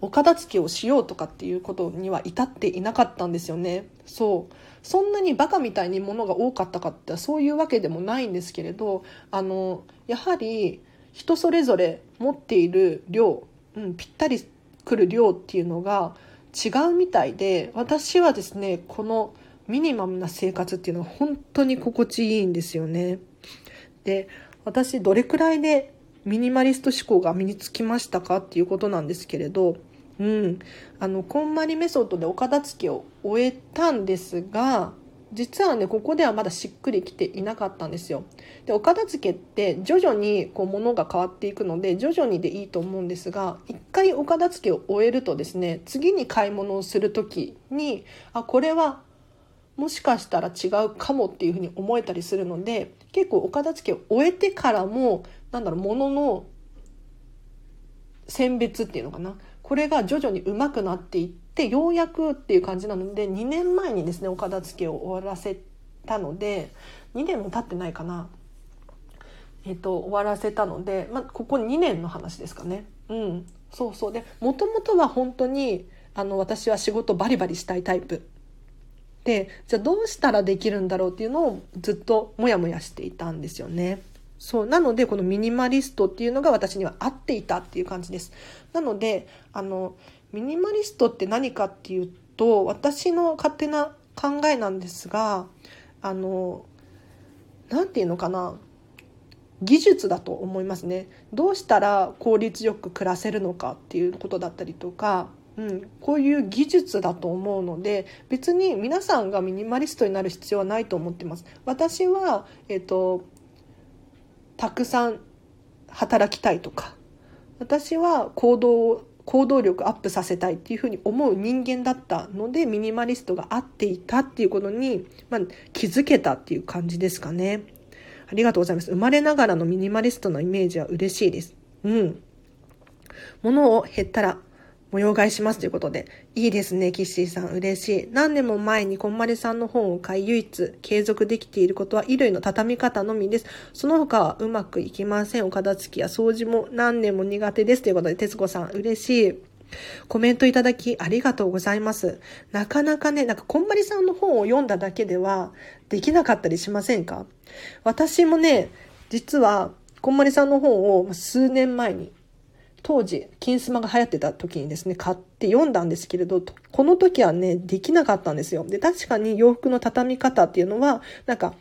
お片付けをしようとかっていうことには至っていなかったんですよねそうそんなにバカみたいにものが多かったかってそういうわけでもないんですけれどあのやはり人それぞれ持っている量、うん、ぴったりくる量っていうのが違うみたいで私はですねこのミニマムな生活っていうのは本当に心地いいんですよね。で私どれくらいでミニマリスト思考が身につきましたかっていうことなんですけれど、うん、あのこんまりメソッドでお片付けを終えたんですが実はねここではまだしっくりきていなかったんですよ。でお片付けって徐々にこう物が変わっていくので徐々にでいいと思うんですが一回お片付けを終えるとですね次に買い物をする時にあこれはもしかしたら違うかもっていうふうに思えたりするので結構お片付けを終えてからもなんだろう物のの選別っていうのかな。これが徐々に上手くなっていってようやくっていう感じなので2年前にですねお片付けを終わらせたので2年も経ってないかな、えっと、終わらせたので、まあ、ここ2年の話ですかね。うん、そうそう。でもともとは本当にあの私は仕事バリバリしたいタイプでじゃあどうしたらできるんだろうっていうのをずっとモヤモヤしていたんですよね。そうなのでこのミニマリストっていうのが私には合っていたっていう感じです。なのであのミニマリストって何かっていうと私の勝手な考えなんですがあの何て言うのかな技術だと思いますねどうしたら効率よく暮らせるのかっていうことだったりとか、うん、こういう技術だと思うので別に皆さんがミニマリストになる必要はないと思ってます私は、えっと、たくさん働きたいとか私は行動行動力アップさせたいっていうふうに思う人間だったのでミニマリストが合っていたっていうことに、まあ、気づけたっていう感じですかね。ありがとうございます。生まれながらのミニマリストのイメージは嬉しいです。うん。物を減ったら模様替えしますということで。いいですね、キッシーさん。嬉しい。何年も前にこんまりさんの本を買い、唯一継続できていることは衣類の畳み方のみです。その他はうまくいきません。お片付きや掃除も何年も苦手です。ということで、徹子さん、嬉しい。コメントいただきありがとうございます。なかなかね、なんかこんまりさんの本を読んだだけではできなかったりしませんか？私もね、実はこんまりさんの本を数年前に当時、金スマが流行ってた時にですね、買って読んだんですけれど、この時はね、できなかったんですよ。で、確かに洋服の畳み方っていうのは、なんか、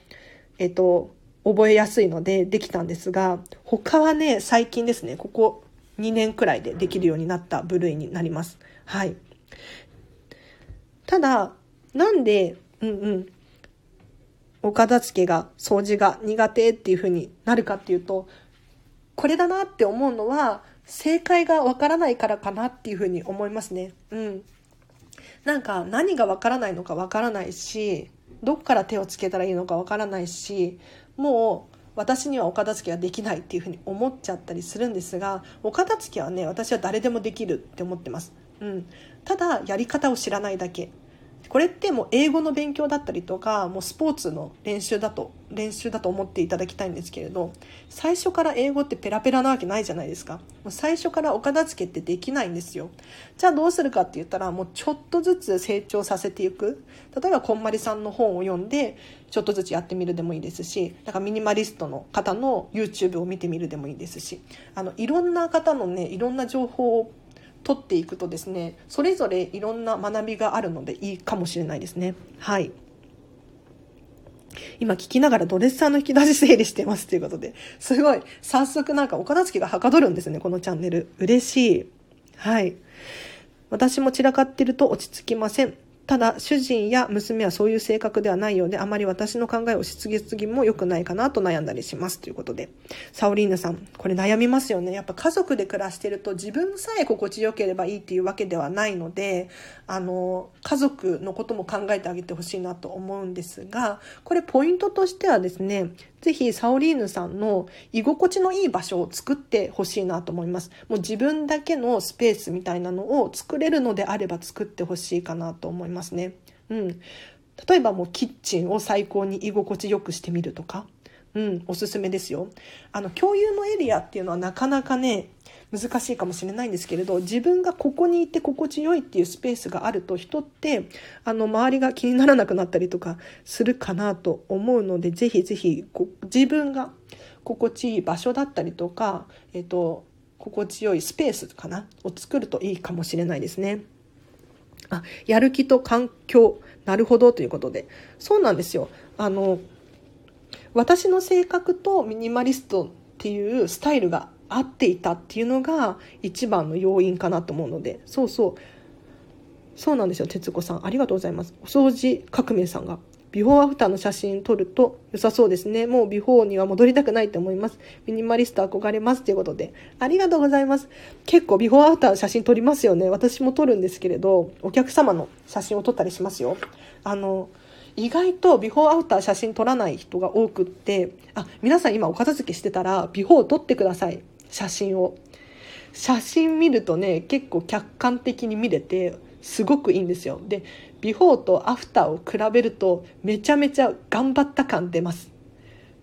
えっと、覚えやすいのでできたんですが、他はね、最近ですね、ここ2年くらいでできるようになった部類になります。はい。ただ、なんで、うんうん、お片付けが、掃除が苦手っていう風になるかっていうと、これだなって思うのは、正解がわからないからかなっていうふうに思いますね。うん。なんか何がわからないのかわからないし、どっから手をつけたらいいのかわからないし、もう私にはお片付けはできないっていうふうに思っちゃったりするんですが、お片付けはね、私は誰でもできるって思ってます。うん。ただ、やり方を知らないだけ。これってもう英語の勉強だったりとかもうスポーツの練習だと練習だと思っていただきたいんですけれど最初から英語ってペラペラなわけないじゃないですか。もう最初からお片付けってできないんですよ。じゃあどうするかって言ったらもうちょっとずつ成長させていく。例えばこんまりさんの本を読んでちょっとずつやってみるでもいいですしなんかミニマリストの方の YouTube を見てみるでもいいですしあのいろんな方のねいろんな情報を取っていくとですねそれぞれいろんな学びがあるのでいいかもしれないですね。はい。今聞きながらドレッサーの引き出し整理してますということですごい早速なんかお片付けがはかどるんですねこのチャンネル。嬉しい。はい。私も散らかってると落ち着きません。ただ主人や娘はそういう性格ではないようであまり私の考えをしつぎすぎも良くないかなと悩んだりします。ということでサオリーヌさんこれ悩みますよね。やっぱ家族で暮らしてると自分さえ心地よければいいっていうわけではないのであの家族のことも考えてあげてほしいなと思うんですがこれポイントとしてはですねぜひサオリーヌさんの居心地のいい場所を作ってほしいなと思います。もう自分だけのスペースみたいなのを作れるのであれば作ってほしいかなと思いますね。うん。例えばもうキッチンを最高に居心地よくしてみるとか。うん、おすすめですよ。あの、共有のエリアっていうのはなかなかね、難しいかもしれないんですけれど自分がここにいて心地よいっていうスペースがあると人ってあの周りが気にならなくなったりとかするかなと思うのでぜひぜひ自分が心地いい場所だったりとか、えっと、心地よいスペースかなを作るといいかもしれないですね。あやる気と環境なるほどということでそうなんですよあの私の性格とミニマリストっていうスタイルが合っていたっていうのが一番の要因かなと思うのでそうそうそうなんですよ徹子さんありがとうございますお掃除革命さんがビフォーアフターの写真撮ると良さそうですね。もうビフォーには戻りたくないと思います。ミニマリスト憧れますということで。ありがとうございます。結構ビフォーアフターの写真撮りますよね。私も撮るんですけれど、お客様の写真を撮ったりしますよ。あの、意外とビフォーアフター写真撮らない人が多くって、あ、皆さん今お片付けしてたら、ビフォー撮ってください。写真を。写真見るとね、結構客観的に見れて、すごくいいんですよ。で、ビフォーとアフターを比べるとめちゃめちゃ頑張った感出ます。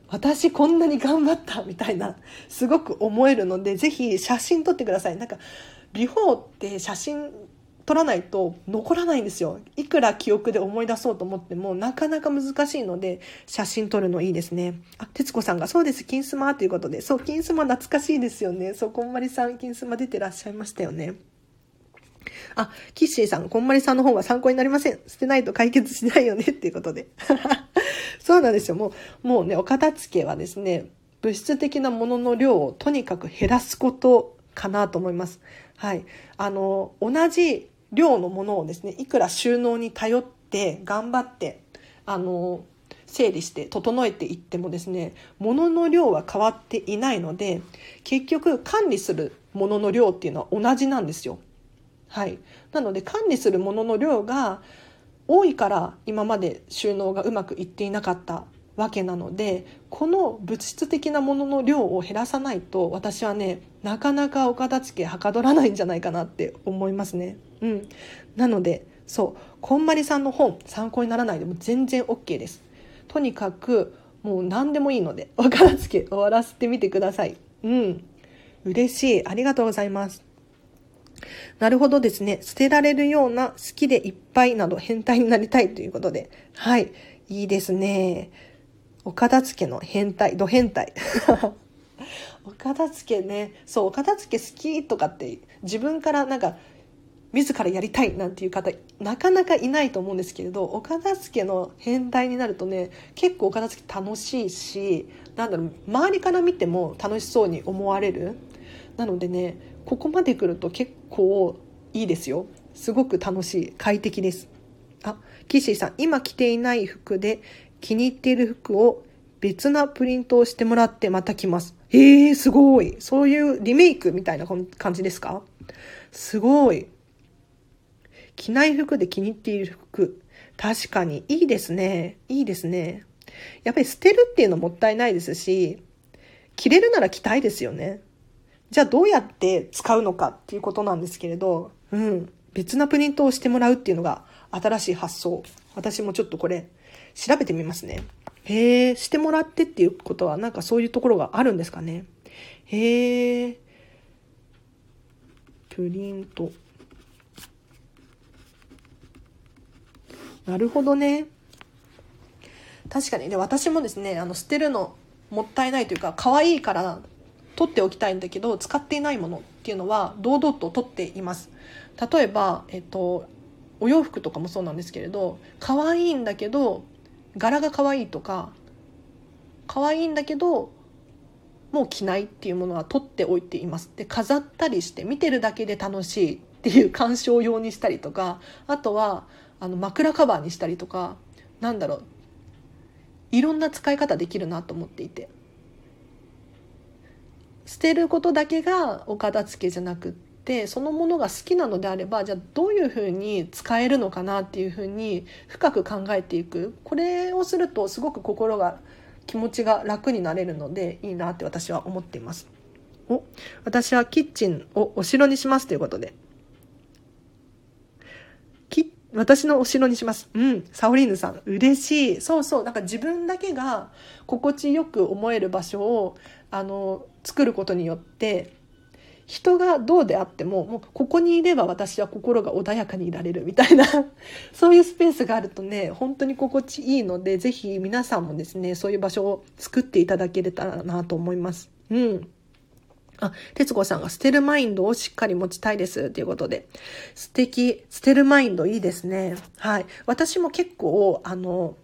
私こんなに頑張ったみたいなすごく思えるのでぜひ写真撮ってください。なんかビフォーって写真撮らないと残らないんですよ。いくら記憶で思い出そうと思ってもなかなか難しいので写真撮るのいいですね。あ、徹子さんがそうです、金スマということで。そう、金スマ懐かしいですよね。そう、こんまりさん金スマ出てらっしゃいましたよね。あ、キッシーさん、こんまりさんの方が参考になりません。捨てないと解決しないよねっていうことで。そうなんですよ。もう、もうね、お片付けはですね、物質的なものの量をとにかく減らすことかなと思います。はい。あの、同じ量のものをですね、いくら収納に頼って頑張って、あの、整理して整えていってもですね、物の量は変わっていないので、結局管理するものの量っていうのは同じなんですよ。はい、なので管理するものの量が多いから今まで収納がうまくいっていなかったわけなのでこの物質的なものの量を減らさないと私はねなかなかお片付けはかどらないんじゃないかなって思いますね。うん、なのでそうこんまりさんの本参考にならないでも全然 OK です。とにかくもう何でもいいのでお片付け終わらせてみてください。うん嬉しいありがとうございます。なるほどですね。捨てられるような好きでいっぱいなど変態になりたいということで。はい。いいですね。お片付けの変態、ド変態。お片付けね。そう、お片付け好きとかって自分からなんか自らやりたいなんていう方なかなかいないと思うんですけれどお片付けの変態になるとね結構お片付け楽しいしなんだろう周りから見ても楽しそうに思われる。なのでねここまで来ると結構いいですよ。すごく楽しい。快適です。あキッシーさん今着ていない服で気に入っている服を別なプリントをしてもらってまた着ます。へえすごい。そういうリメイクみたいな感じですか？すごい。着ない服で気に入っている服確かにいいですねいいですねやっぱり捨てるっていうのもったいないですし着れるなら着たいですよねじゃあどうやって使うのかっていうことなんですけれど、うん、別なプリントをしてもらうっていうのが新しい発想。私もちょっとこれ調べてみますね。へえ、してもらってっていうことはなんかそういうところがあるんですかね。へえ、プリント。なるほどね。確かに。ね、私もですね、あの、捨てるのもったいないというか、可愛いから取っておきたいんだけど使っていないものっていうのは堂々と取っています。例えば、えっと、お洋服とかもそうなんですけれど可愛いんだけど柄が可愛いとか可愛いんだけどもう着ないっていうものは取っておいています。で飾ったりして見てるだけで楽しいっていう鑑賞用にしたりとかあとはあの枕カバーにしたりとかなんだろういろんな使い方できるなと思っていて捨てることだけがお片付けじゃなくってそのものが好きなのであればじゃあどういうふうに使えるのかなっていうふうに深く考えていくこれをするとすごく心が気持ちが楽になれるのでいいなって私は思っています。お私はキッチンをお城にしますということで。き私のお城にします。うん。サオリーヌさん。嬉しい。そうそう。なんか自分だけが心地よく思える場所を、あの、作ることによって人がどうであってももうここにいれば私は心が穏やかにいられるみたいな そういうスペースがあるとね本当に心地いいのでぜひ皆さんもですねそういう場所を作っていただけれたらなと思います。うんあ、徹子さんが捨てるマインドをしっかり持ちたいです。ということで。素敵。捨てるマインドいいですね。はい。私も結構、あの、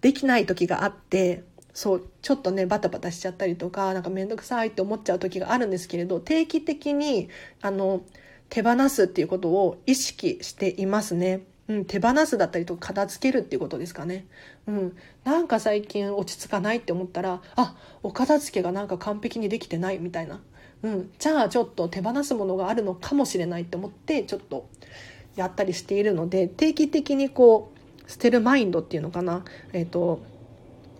できない時があって、そう、ちょっとね、バタバタしちゃったりとか、なんかめんどくさいって思っちゃう時があるんですけれど、定期的に、あの、手放すっていうことを意識していますね。うん、手放すだったりとか片付けるっていうことですかね。うん、なんか最近落ち着かないって思ったらあお片付けがなんか完璧にできてないみたいな、うん、じゃあちょっと手放すものがあるのかもしれないって思ってちょっとやったりしているので定期的にこう捨てるマインドっていうのかな、えーと、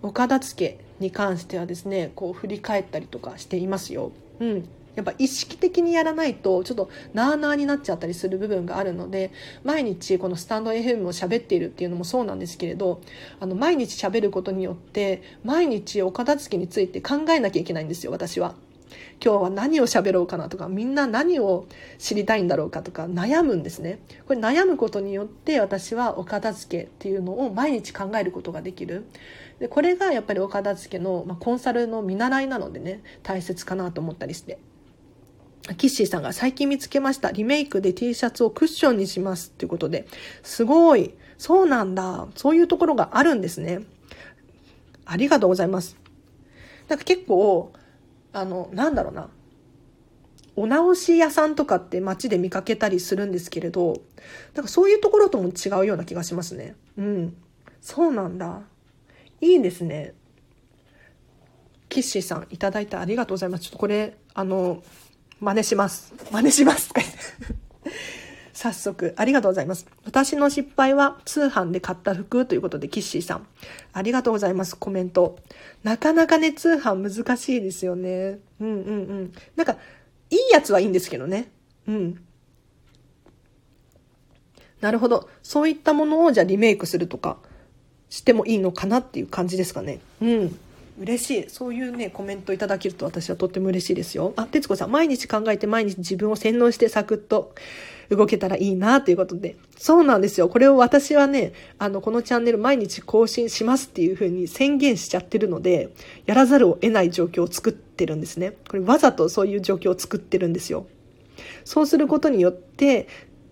お片付けに関してはですねこう振り返ったりとかしていますよ。うん。やっぱ意識的にやらないとちょっとなあなあになっちゃったりする部分があるので毎日このスタンド FM を喋っているっていうのもそうなんですけれどあの毎日喋ることによって毎日お片付けについて考えなきゃいけないんですよ私は。今日は何を喋ろうかなとかみんな何を知りたいんだろうかとか悩むんですね。これ悩むことによって私はお片付けっていうのを毎日考えることができる。でこれがやっぱりお片付けの、まあ、コンサルの見習いなのでね大切かなと思ったりして。キッシーさんが最近見つけました。リメイクで T シャツをクッションにします。ということで。すごい。そうなんだ。そういうところがあるんですね。ありがとうございます。なんか結構、あの、なんだろうな。お直し屋さんとかって街で見かけたりするんですけれど、なんかそういうところとも違うような気がしますね。うん。そうなんだ。いいですね。キッシーさんいただいてありがとうございます。ちょっとこれ、あの、真似します。真似します。早速、ありがとうございます。私の失敗は通販で買った服ということで、キッシーさん。ありがとうございます。コメント。なかなかね、通販難しいですよね。うんうんうん。なんか、いいやつはいいんですけどね。うん。なるほど。そういったものをじゃあリメイクするとかしてもいいのかなっていう感じですかね。うん。嬉しい。そういうねコメントいただけると私はとっても嬉しいですよ。あ徹子さん毎日考えて毎日自分を洗脳してサクッと動けたらいいなということで。そうなんですよ。これを私はねあのこのチャンネル毎日更新しますっていう風に宣言しちゃってるのでやらざるを得ない状況を作ってるんですね。これわざとそういう状況を作ってるんですよ。そうすることによって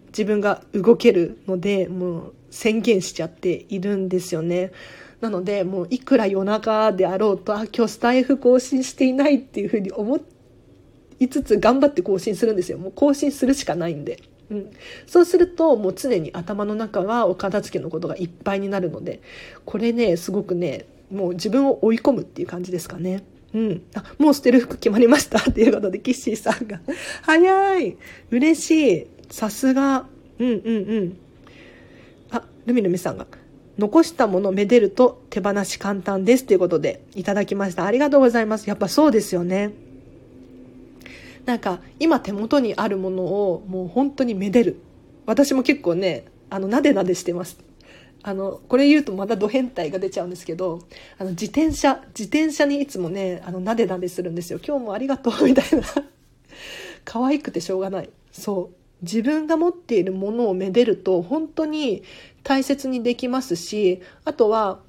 自分が動けるのでもう宣言しちゃっているんですよね。なのでもういくら夜中であろうとあ今日スタイフ更新していないっていうふうに思いつつ頑張って更新するんですよもう更新するしかないんで。うん、そうするともう常に頭の中はお片付けのことがいっぱいになるのでこれねすごくねもう自分を追い込むっていう感じですかね。うん。あ、もう捨てる服決まりましたっていうことで、キッシーさんが。早い嬉しいさすが。うんうんうん。あ、ルミルミさんが。残したものめでると手放し簡単ですということでいただきました。ありがとうございます。やっぱそうですよね。なんか今手元にあるものをもう本当にめでる。私も結構ね、あの、なでなでしてます。あの、これ言うとまたド変態が出ちゃうんですけど、あの、自転車、自転車にいつもね、あの、なでなでするんですよ。今日もありがとう、みたいな。可愛くてしょうがない。そう。自分が持っているものをめでると本当に大切にできますしあとは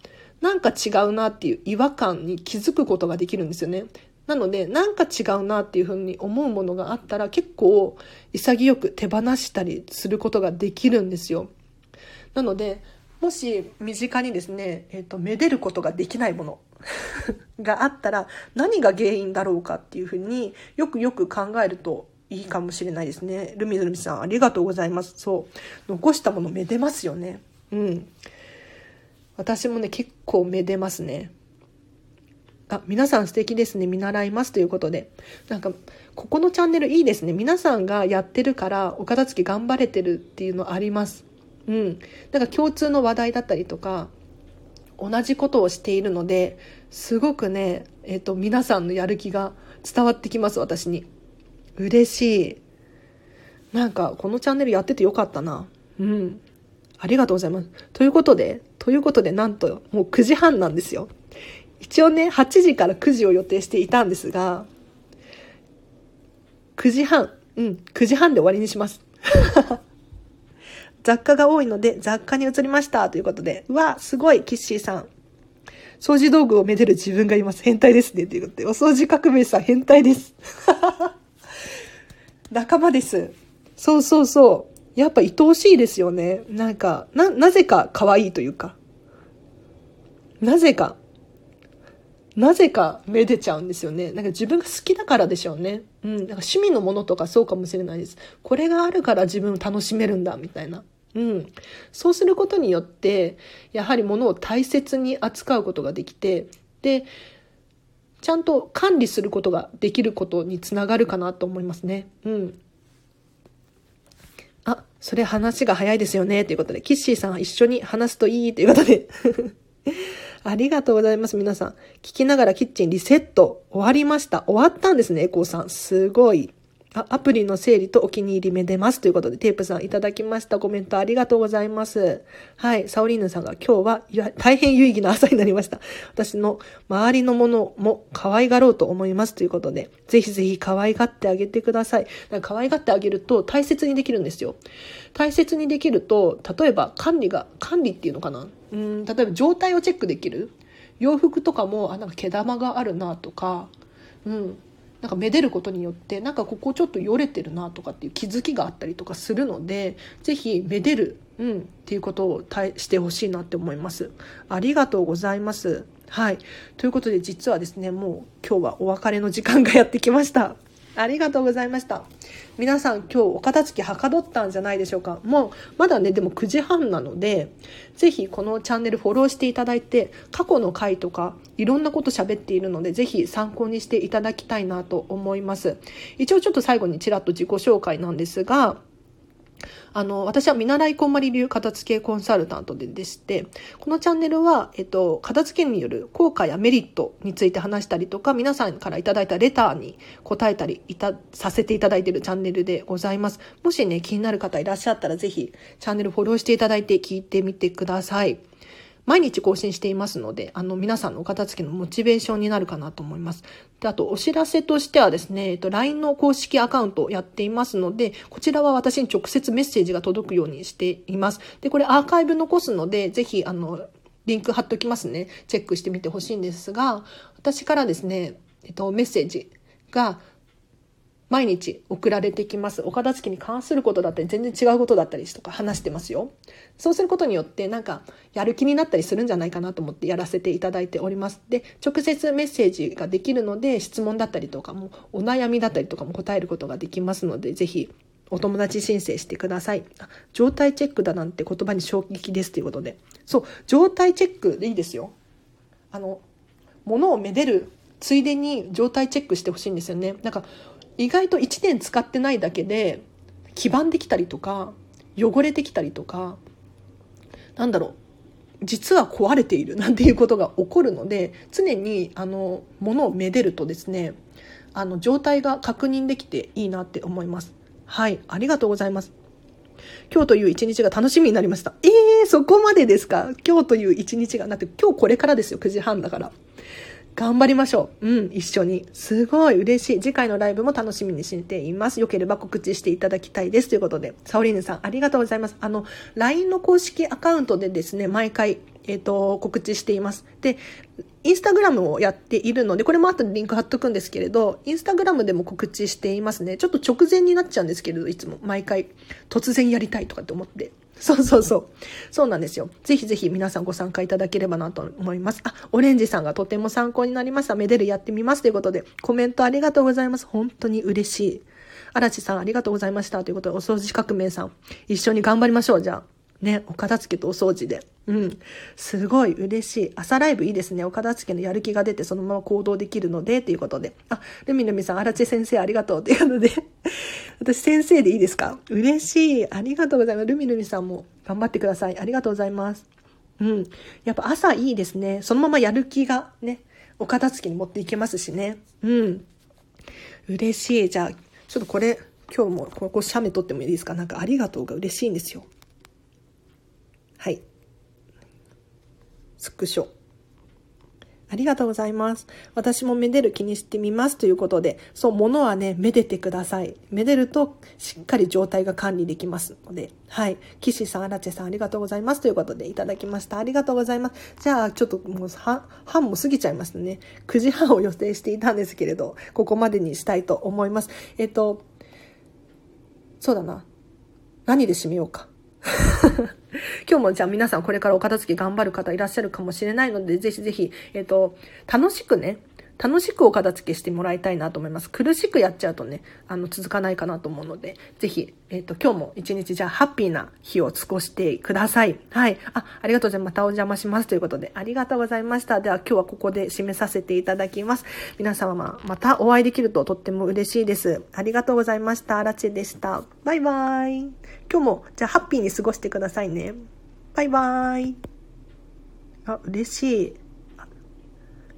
なんか違うなっていう違和感に気づくことができるんですよね。なのでなんか違うなっていうふうに思うものがあったら結構潔く手放したりすることができるんですよ。なのでもし身近にですね、えっ、ー、と、めでることができないものがあったら何が原因だろうかっていうふうによくよく考えるといいかもしれないですね。ルミルミさん、ありがとうございます。そう。残したものめでますよね。うん。私もね、結構めでますね。あ、皆さん素敵ですね。見習いますということで。なんか、ここのチャンネルいいですね。皆さんがやってるから、お片付け頑張れてるっていうのあります。うん。なんか共通の話題だったりとか、同じことをしているので、すごくね、えっ、ー、と、皆さんのやる気が伝わってきます、私に。嬉しい。なんか、このチャンネルやっててよかったな。うん。ありがとうございます。ということで、ということで、なんと、もう9時半なんですよ。一応ね、8時から9時を予定していたんですが、9時半。うん、9時半で終わりにします。雑貨が多いので雑貨に移りましたということで。うわ、すごい、キッシーさん。掃除道具をめでる自分がいます。変態ですね。ということで、お掃除革命さん変態です。仲間です。そうそうそう。やっぱ愛おしいですよね。なんか、な、なぜか可愛いというか。なぜか。なぜかめでちゃうんですよね。なんか自分が好きだからでしょうね。うん。なんか趣味のものとかそうかもしれないです。これがあるから自分を楽しめるんだ、みたいな。うん。そうすることによって、やはり物を大切に扱うことができて、で、ちゃんと管理することができることにつながるかなと思いますね。うん。あ、それ話が早いですよね。ということで、キッシーさんは一緒に話すといいということで。ありがとうございます、皆さん。聞きながらキッチンリセット終わりました。終わったんですね、エコーさん。すごい。あ、アプリの整理とお気に入り目出ます。ということで、テープさんいただきました。コメントありがとうございます。はい。サオリーヌさんが今日は大変有意義な朝になりました。私の周りのものも可愛がろうと思います。ということで、ぜひぜひ可愛がってあげてください。か可愛がってあげると大切にできるんですよ。大切にできると、例えば管理が、管理っていうのかな？うん、例えば状態をチェックできる。洋服とかも、あ、なんか毛玉があるなとか、うん。なんかめでることによってなんかここちょっとよれてるなとかっていう気づきがあったりとかするので是非めでる、うん、っていうことをしてほしいなって思います。ありがとうございます。はい。ということで実はですねもう今日はお別れの時間がやってきました。ありがとうございました。皆さん今日お片付きはかどったんじゃないでしょうか。もうまだね、でも9時半なので、ぜひこのチャンネルフォローしていただいて、過去の回とかいろんなこと喋っているので、ぜひ参考にしていただきたいなと思います。一応ちょっと最後にちらっと自己紹介なんですが、あの、私は見習いこんまり流片付けコンサルタントででして、このチャンネルは、えっと、片付けによる効果やメリットについて話したりとか、皆さんからいただいたレターに答えたりいた、させていただいているチャンネルでございます。もしね、気になる方いらっしゃったら、ぜひ、チャンネルフォローしていただいて聞いてみてください。毎日更新していますので、あの、皆さんのお片付けのモチベーションになるかなと思います。で、あと、お知らせとしてはですね、えっと、LINE の公式アカウントをやっていますので、こちらは私に直接メッセージが届くようにしています。で、これアーカイブ残すので、ぜひ、あの、リンク貼っときますね。チェックしてみてほしいんですが、私からですね、えっと、メッセージが、毎日送られてきます。お片付けに関することだったり、全然違うことだったりとか話してますよ。そうすることによって、なんか、やる気になったりするんじゃないかなと思ってやらせていただいております。で、直接メッセージができるので、質問だったりとかも、お悩みだったりとかも答えることができますので、ぜひ、お友達申請してください。状態チェックだなんて言葉に衝撃ですということで。そう、状態チェックでいいですよ。あの、物をめでるついでに状態チェックしてほしいんですよね。なんか、意外と1年使ってないだけで黄ばんできたりとか汚れてきたりとかなんだろう実は壊れている なんていうことが起こるので常にあの物をめでるとですねあの状態が確認できていいなって思います。はいありがとうございます。今日という一日が楽しみになりました。えー、そこまでですか？今日という一日がだって今日これからですよ9時半だから。頑張りましょう。うん、一緒に。すごい嬉しい。次回のライブも楽しみにしています。よければ告知していただきたいです。ということで、サオリーヌさん、ありがとうございます。あの、LINE の公式アカウントでですね、毎回、えっ、ー、と、告知しています。で、インスタグラムをやっているので、これも後でリンク貼っとくんですけれど、インスタグラムでも告知していますね。ちょっと直前になっちゃうんですけれど、いつも毎回突然やりたいとかって思って。そうそうそう。そうなんですよ。ぜひぜひ皆さんご参加いただければなと思います。あ、オレンジさんがとても参考になりました。メデルやってみますということで、コメントありがとうございます。本当に嬉しい。嵐さんありがとうございました。ということで、お掃除革命さん、一緒に頑張りましょう。じゃあ。ね、お片付けとお掃除で。うん。すごい嬉しい。朝ライブいいですね。お片付けのやる気が出てそのまま行動できるので、ということで。あ、ルミルミさん、荒地先生ありがとう。ということで。私先生でいいですか？嬉しい。ありがとうございます。ルミルミさんも頑張ってください。ありがとうございます。うん。やっぱ朝いいですね。そのままやる気がね、お片付けに持っていけますしね。うん。嬉しい。じゃあ、ちょっとこれ、今日もここ写メ撮ってもいいですか？なんかありがとうが嬉しいんですよ。はい。スクショ。ありがとうございます。私もめでる気にしてみますということで、そう、物はね、めでてください。めでると、しっかり状態が管理できますので、はい。岸さん、荒地さん、ありがとうございますということで、いただきました。ありがとうございます。じゃあ、ちょっともう、半も過ぎちゃいますね。9時半を予定していたんですけれど、ここまでにしたいと思います。えっと、そうだな。何で締めようか。今日もじゃあ皆さんこれからお片付け頑張る方いらっしゃるかもしれないので、ぜひぜひ、えっ、ー、と、楽しくね、楽しくお片付けしてもらいたいなと思います。苦しくやっちゃうとね、あの、続かないかなと思うので、ぜひ、えっ、ー、と、今日も一日じゃあハッピーな日を過ごしてください。はい。あ、ありがとうございます。またお邪魔しますということで、ありがとうございました。では今日はここで締めさせていただきます。皆様、またお会いできるととっても嬉しいです。ありがとうございました。あらちでした。バイバーイ。今日も、じゃあハッピーに過ごしてくださいね。バイバイ。あ、嬉しい。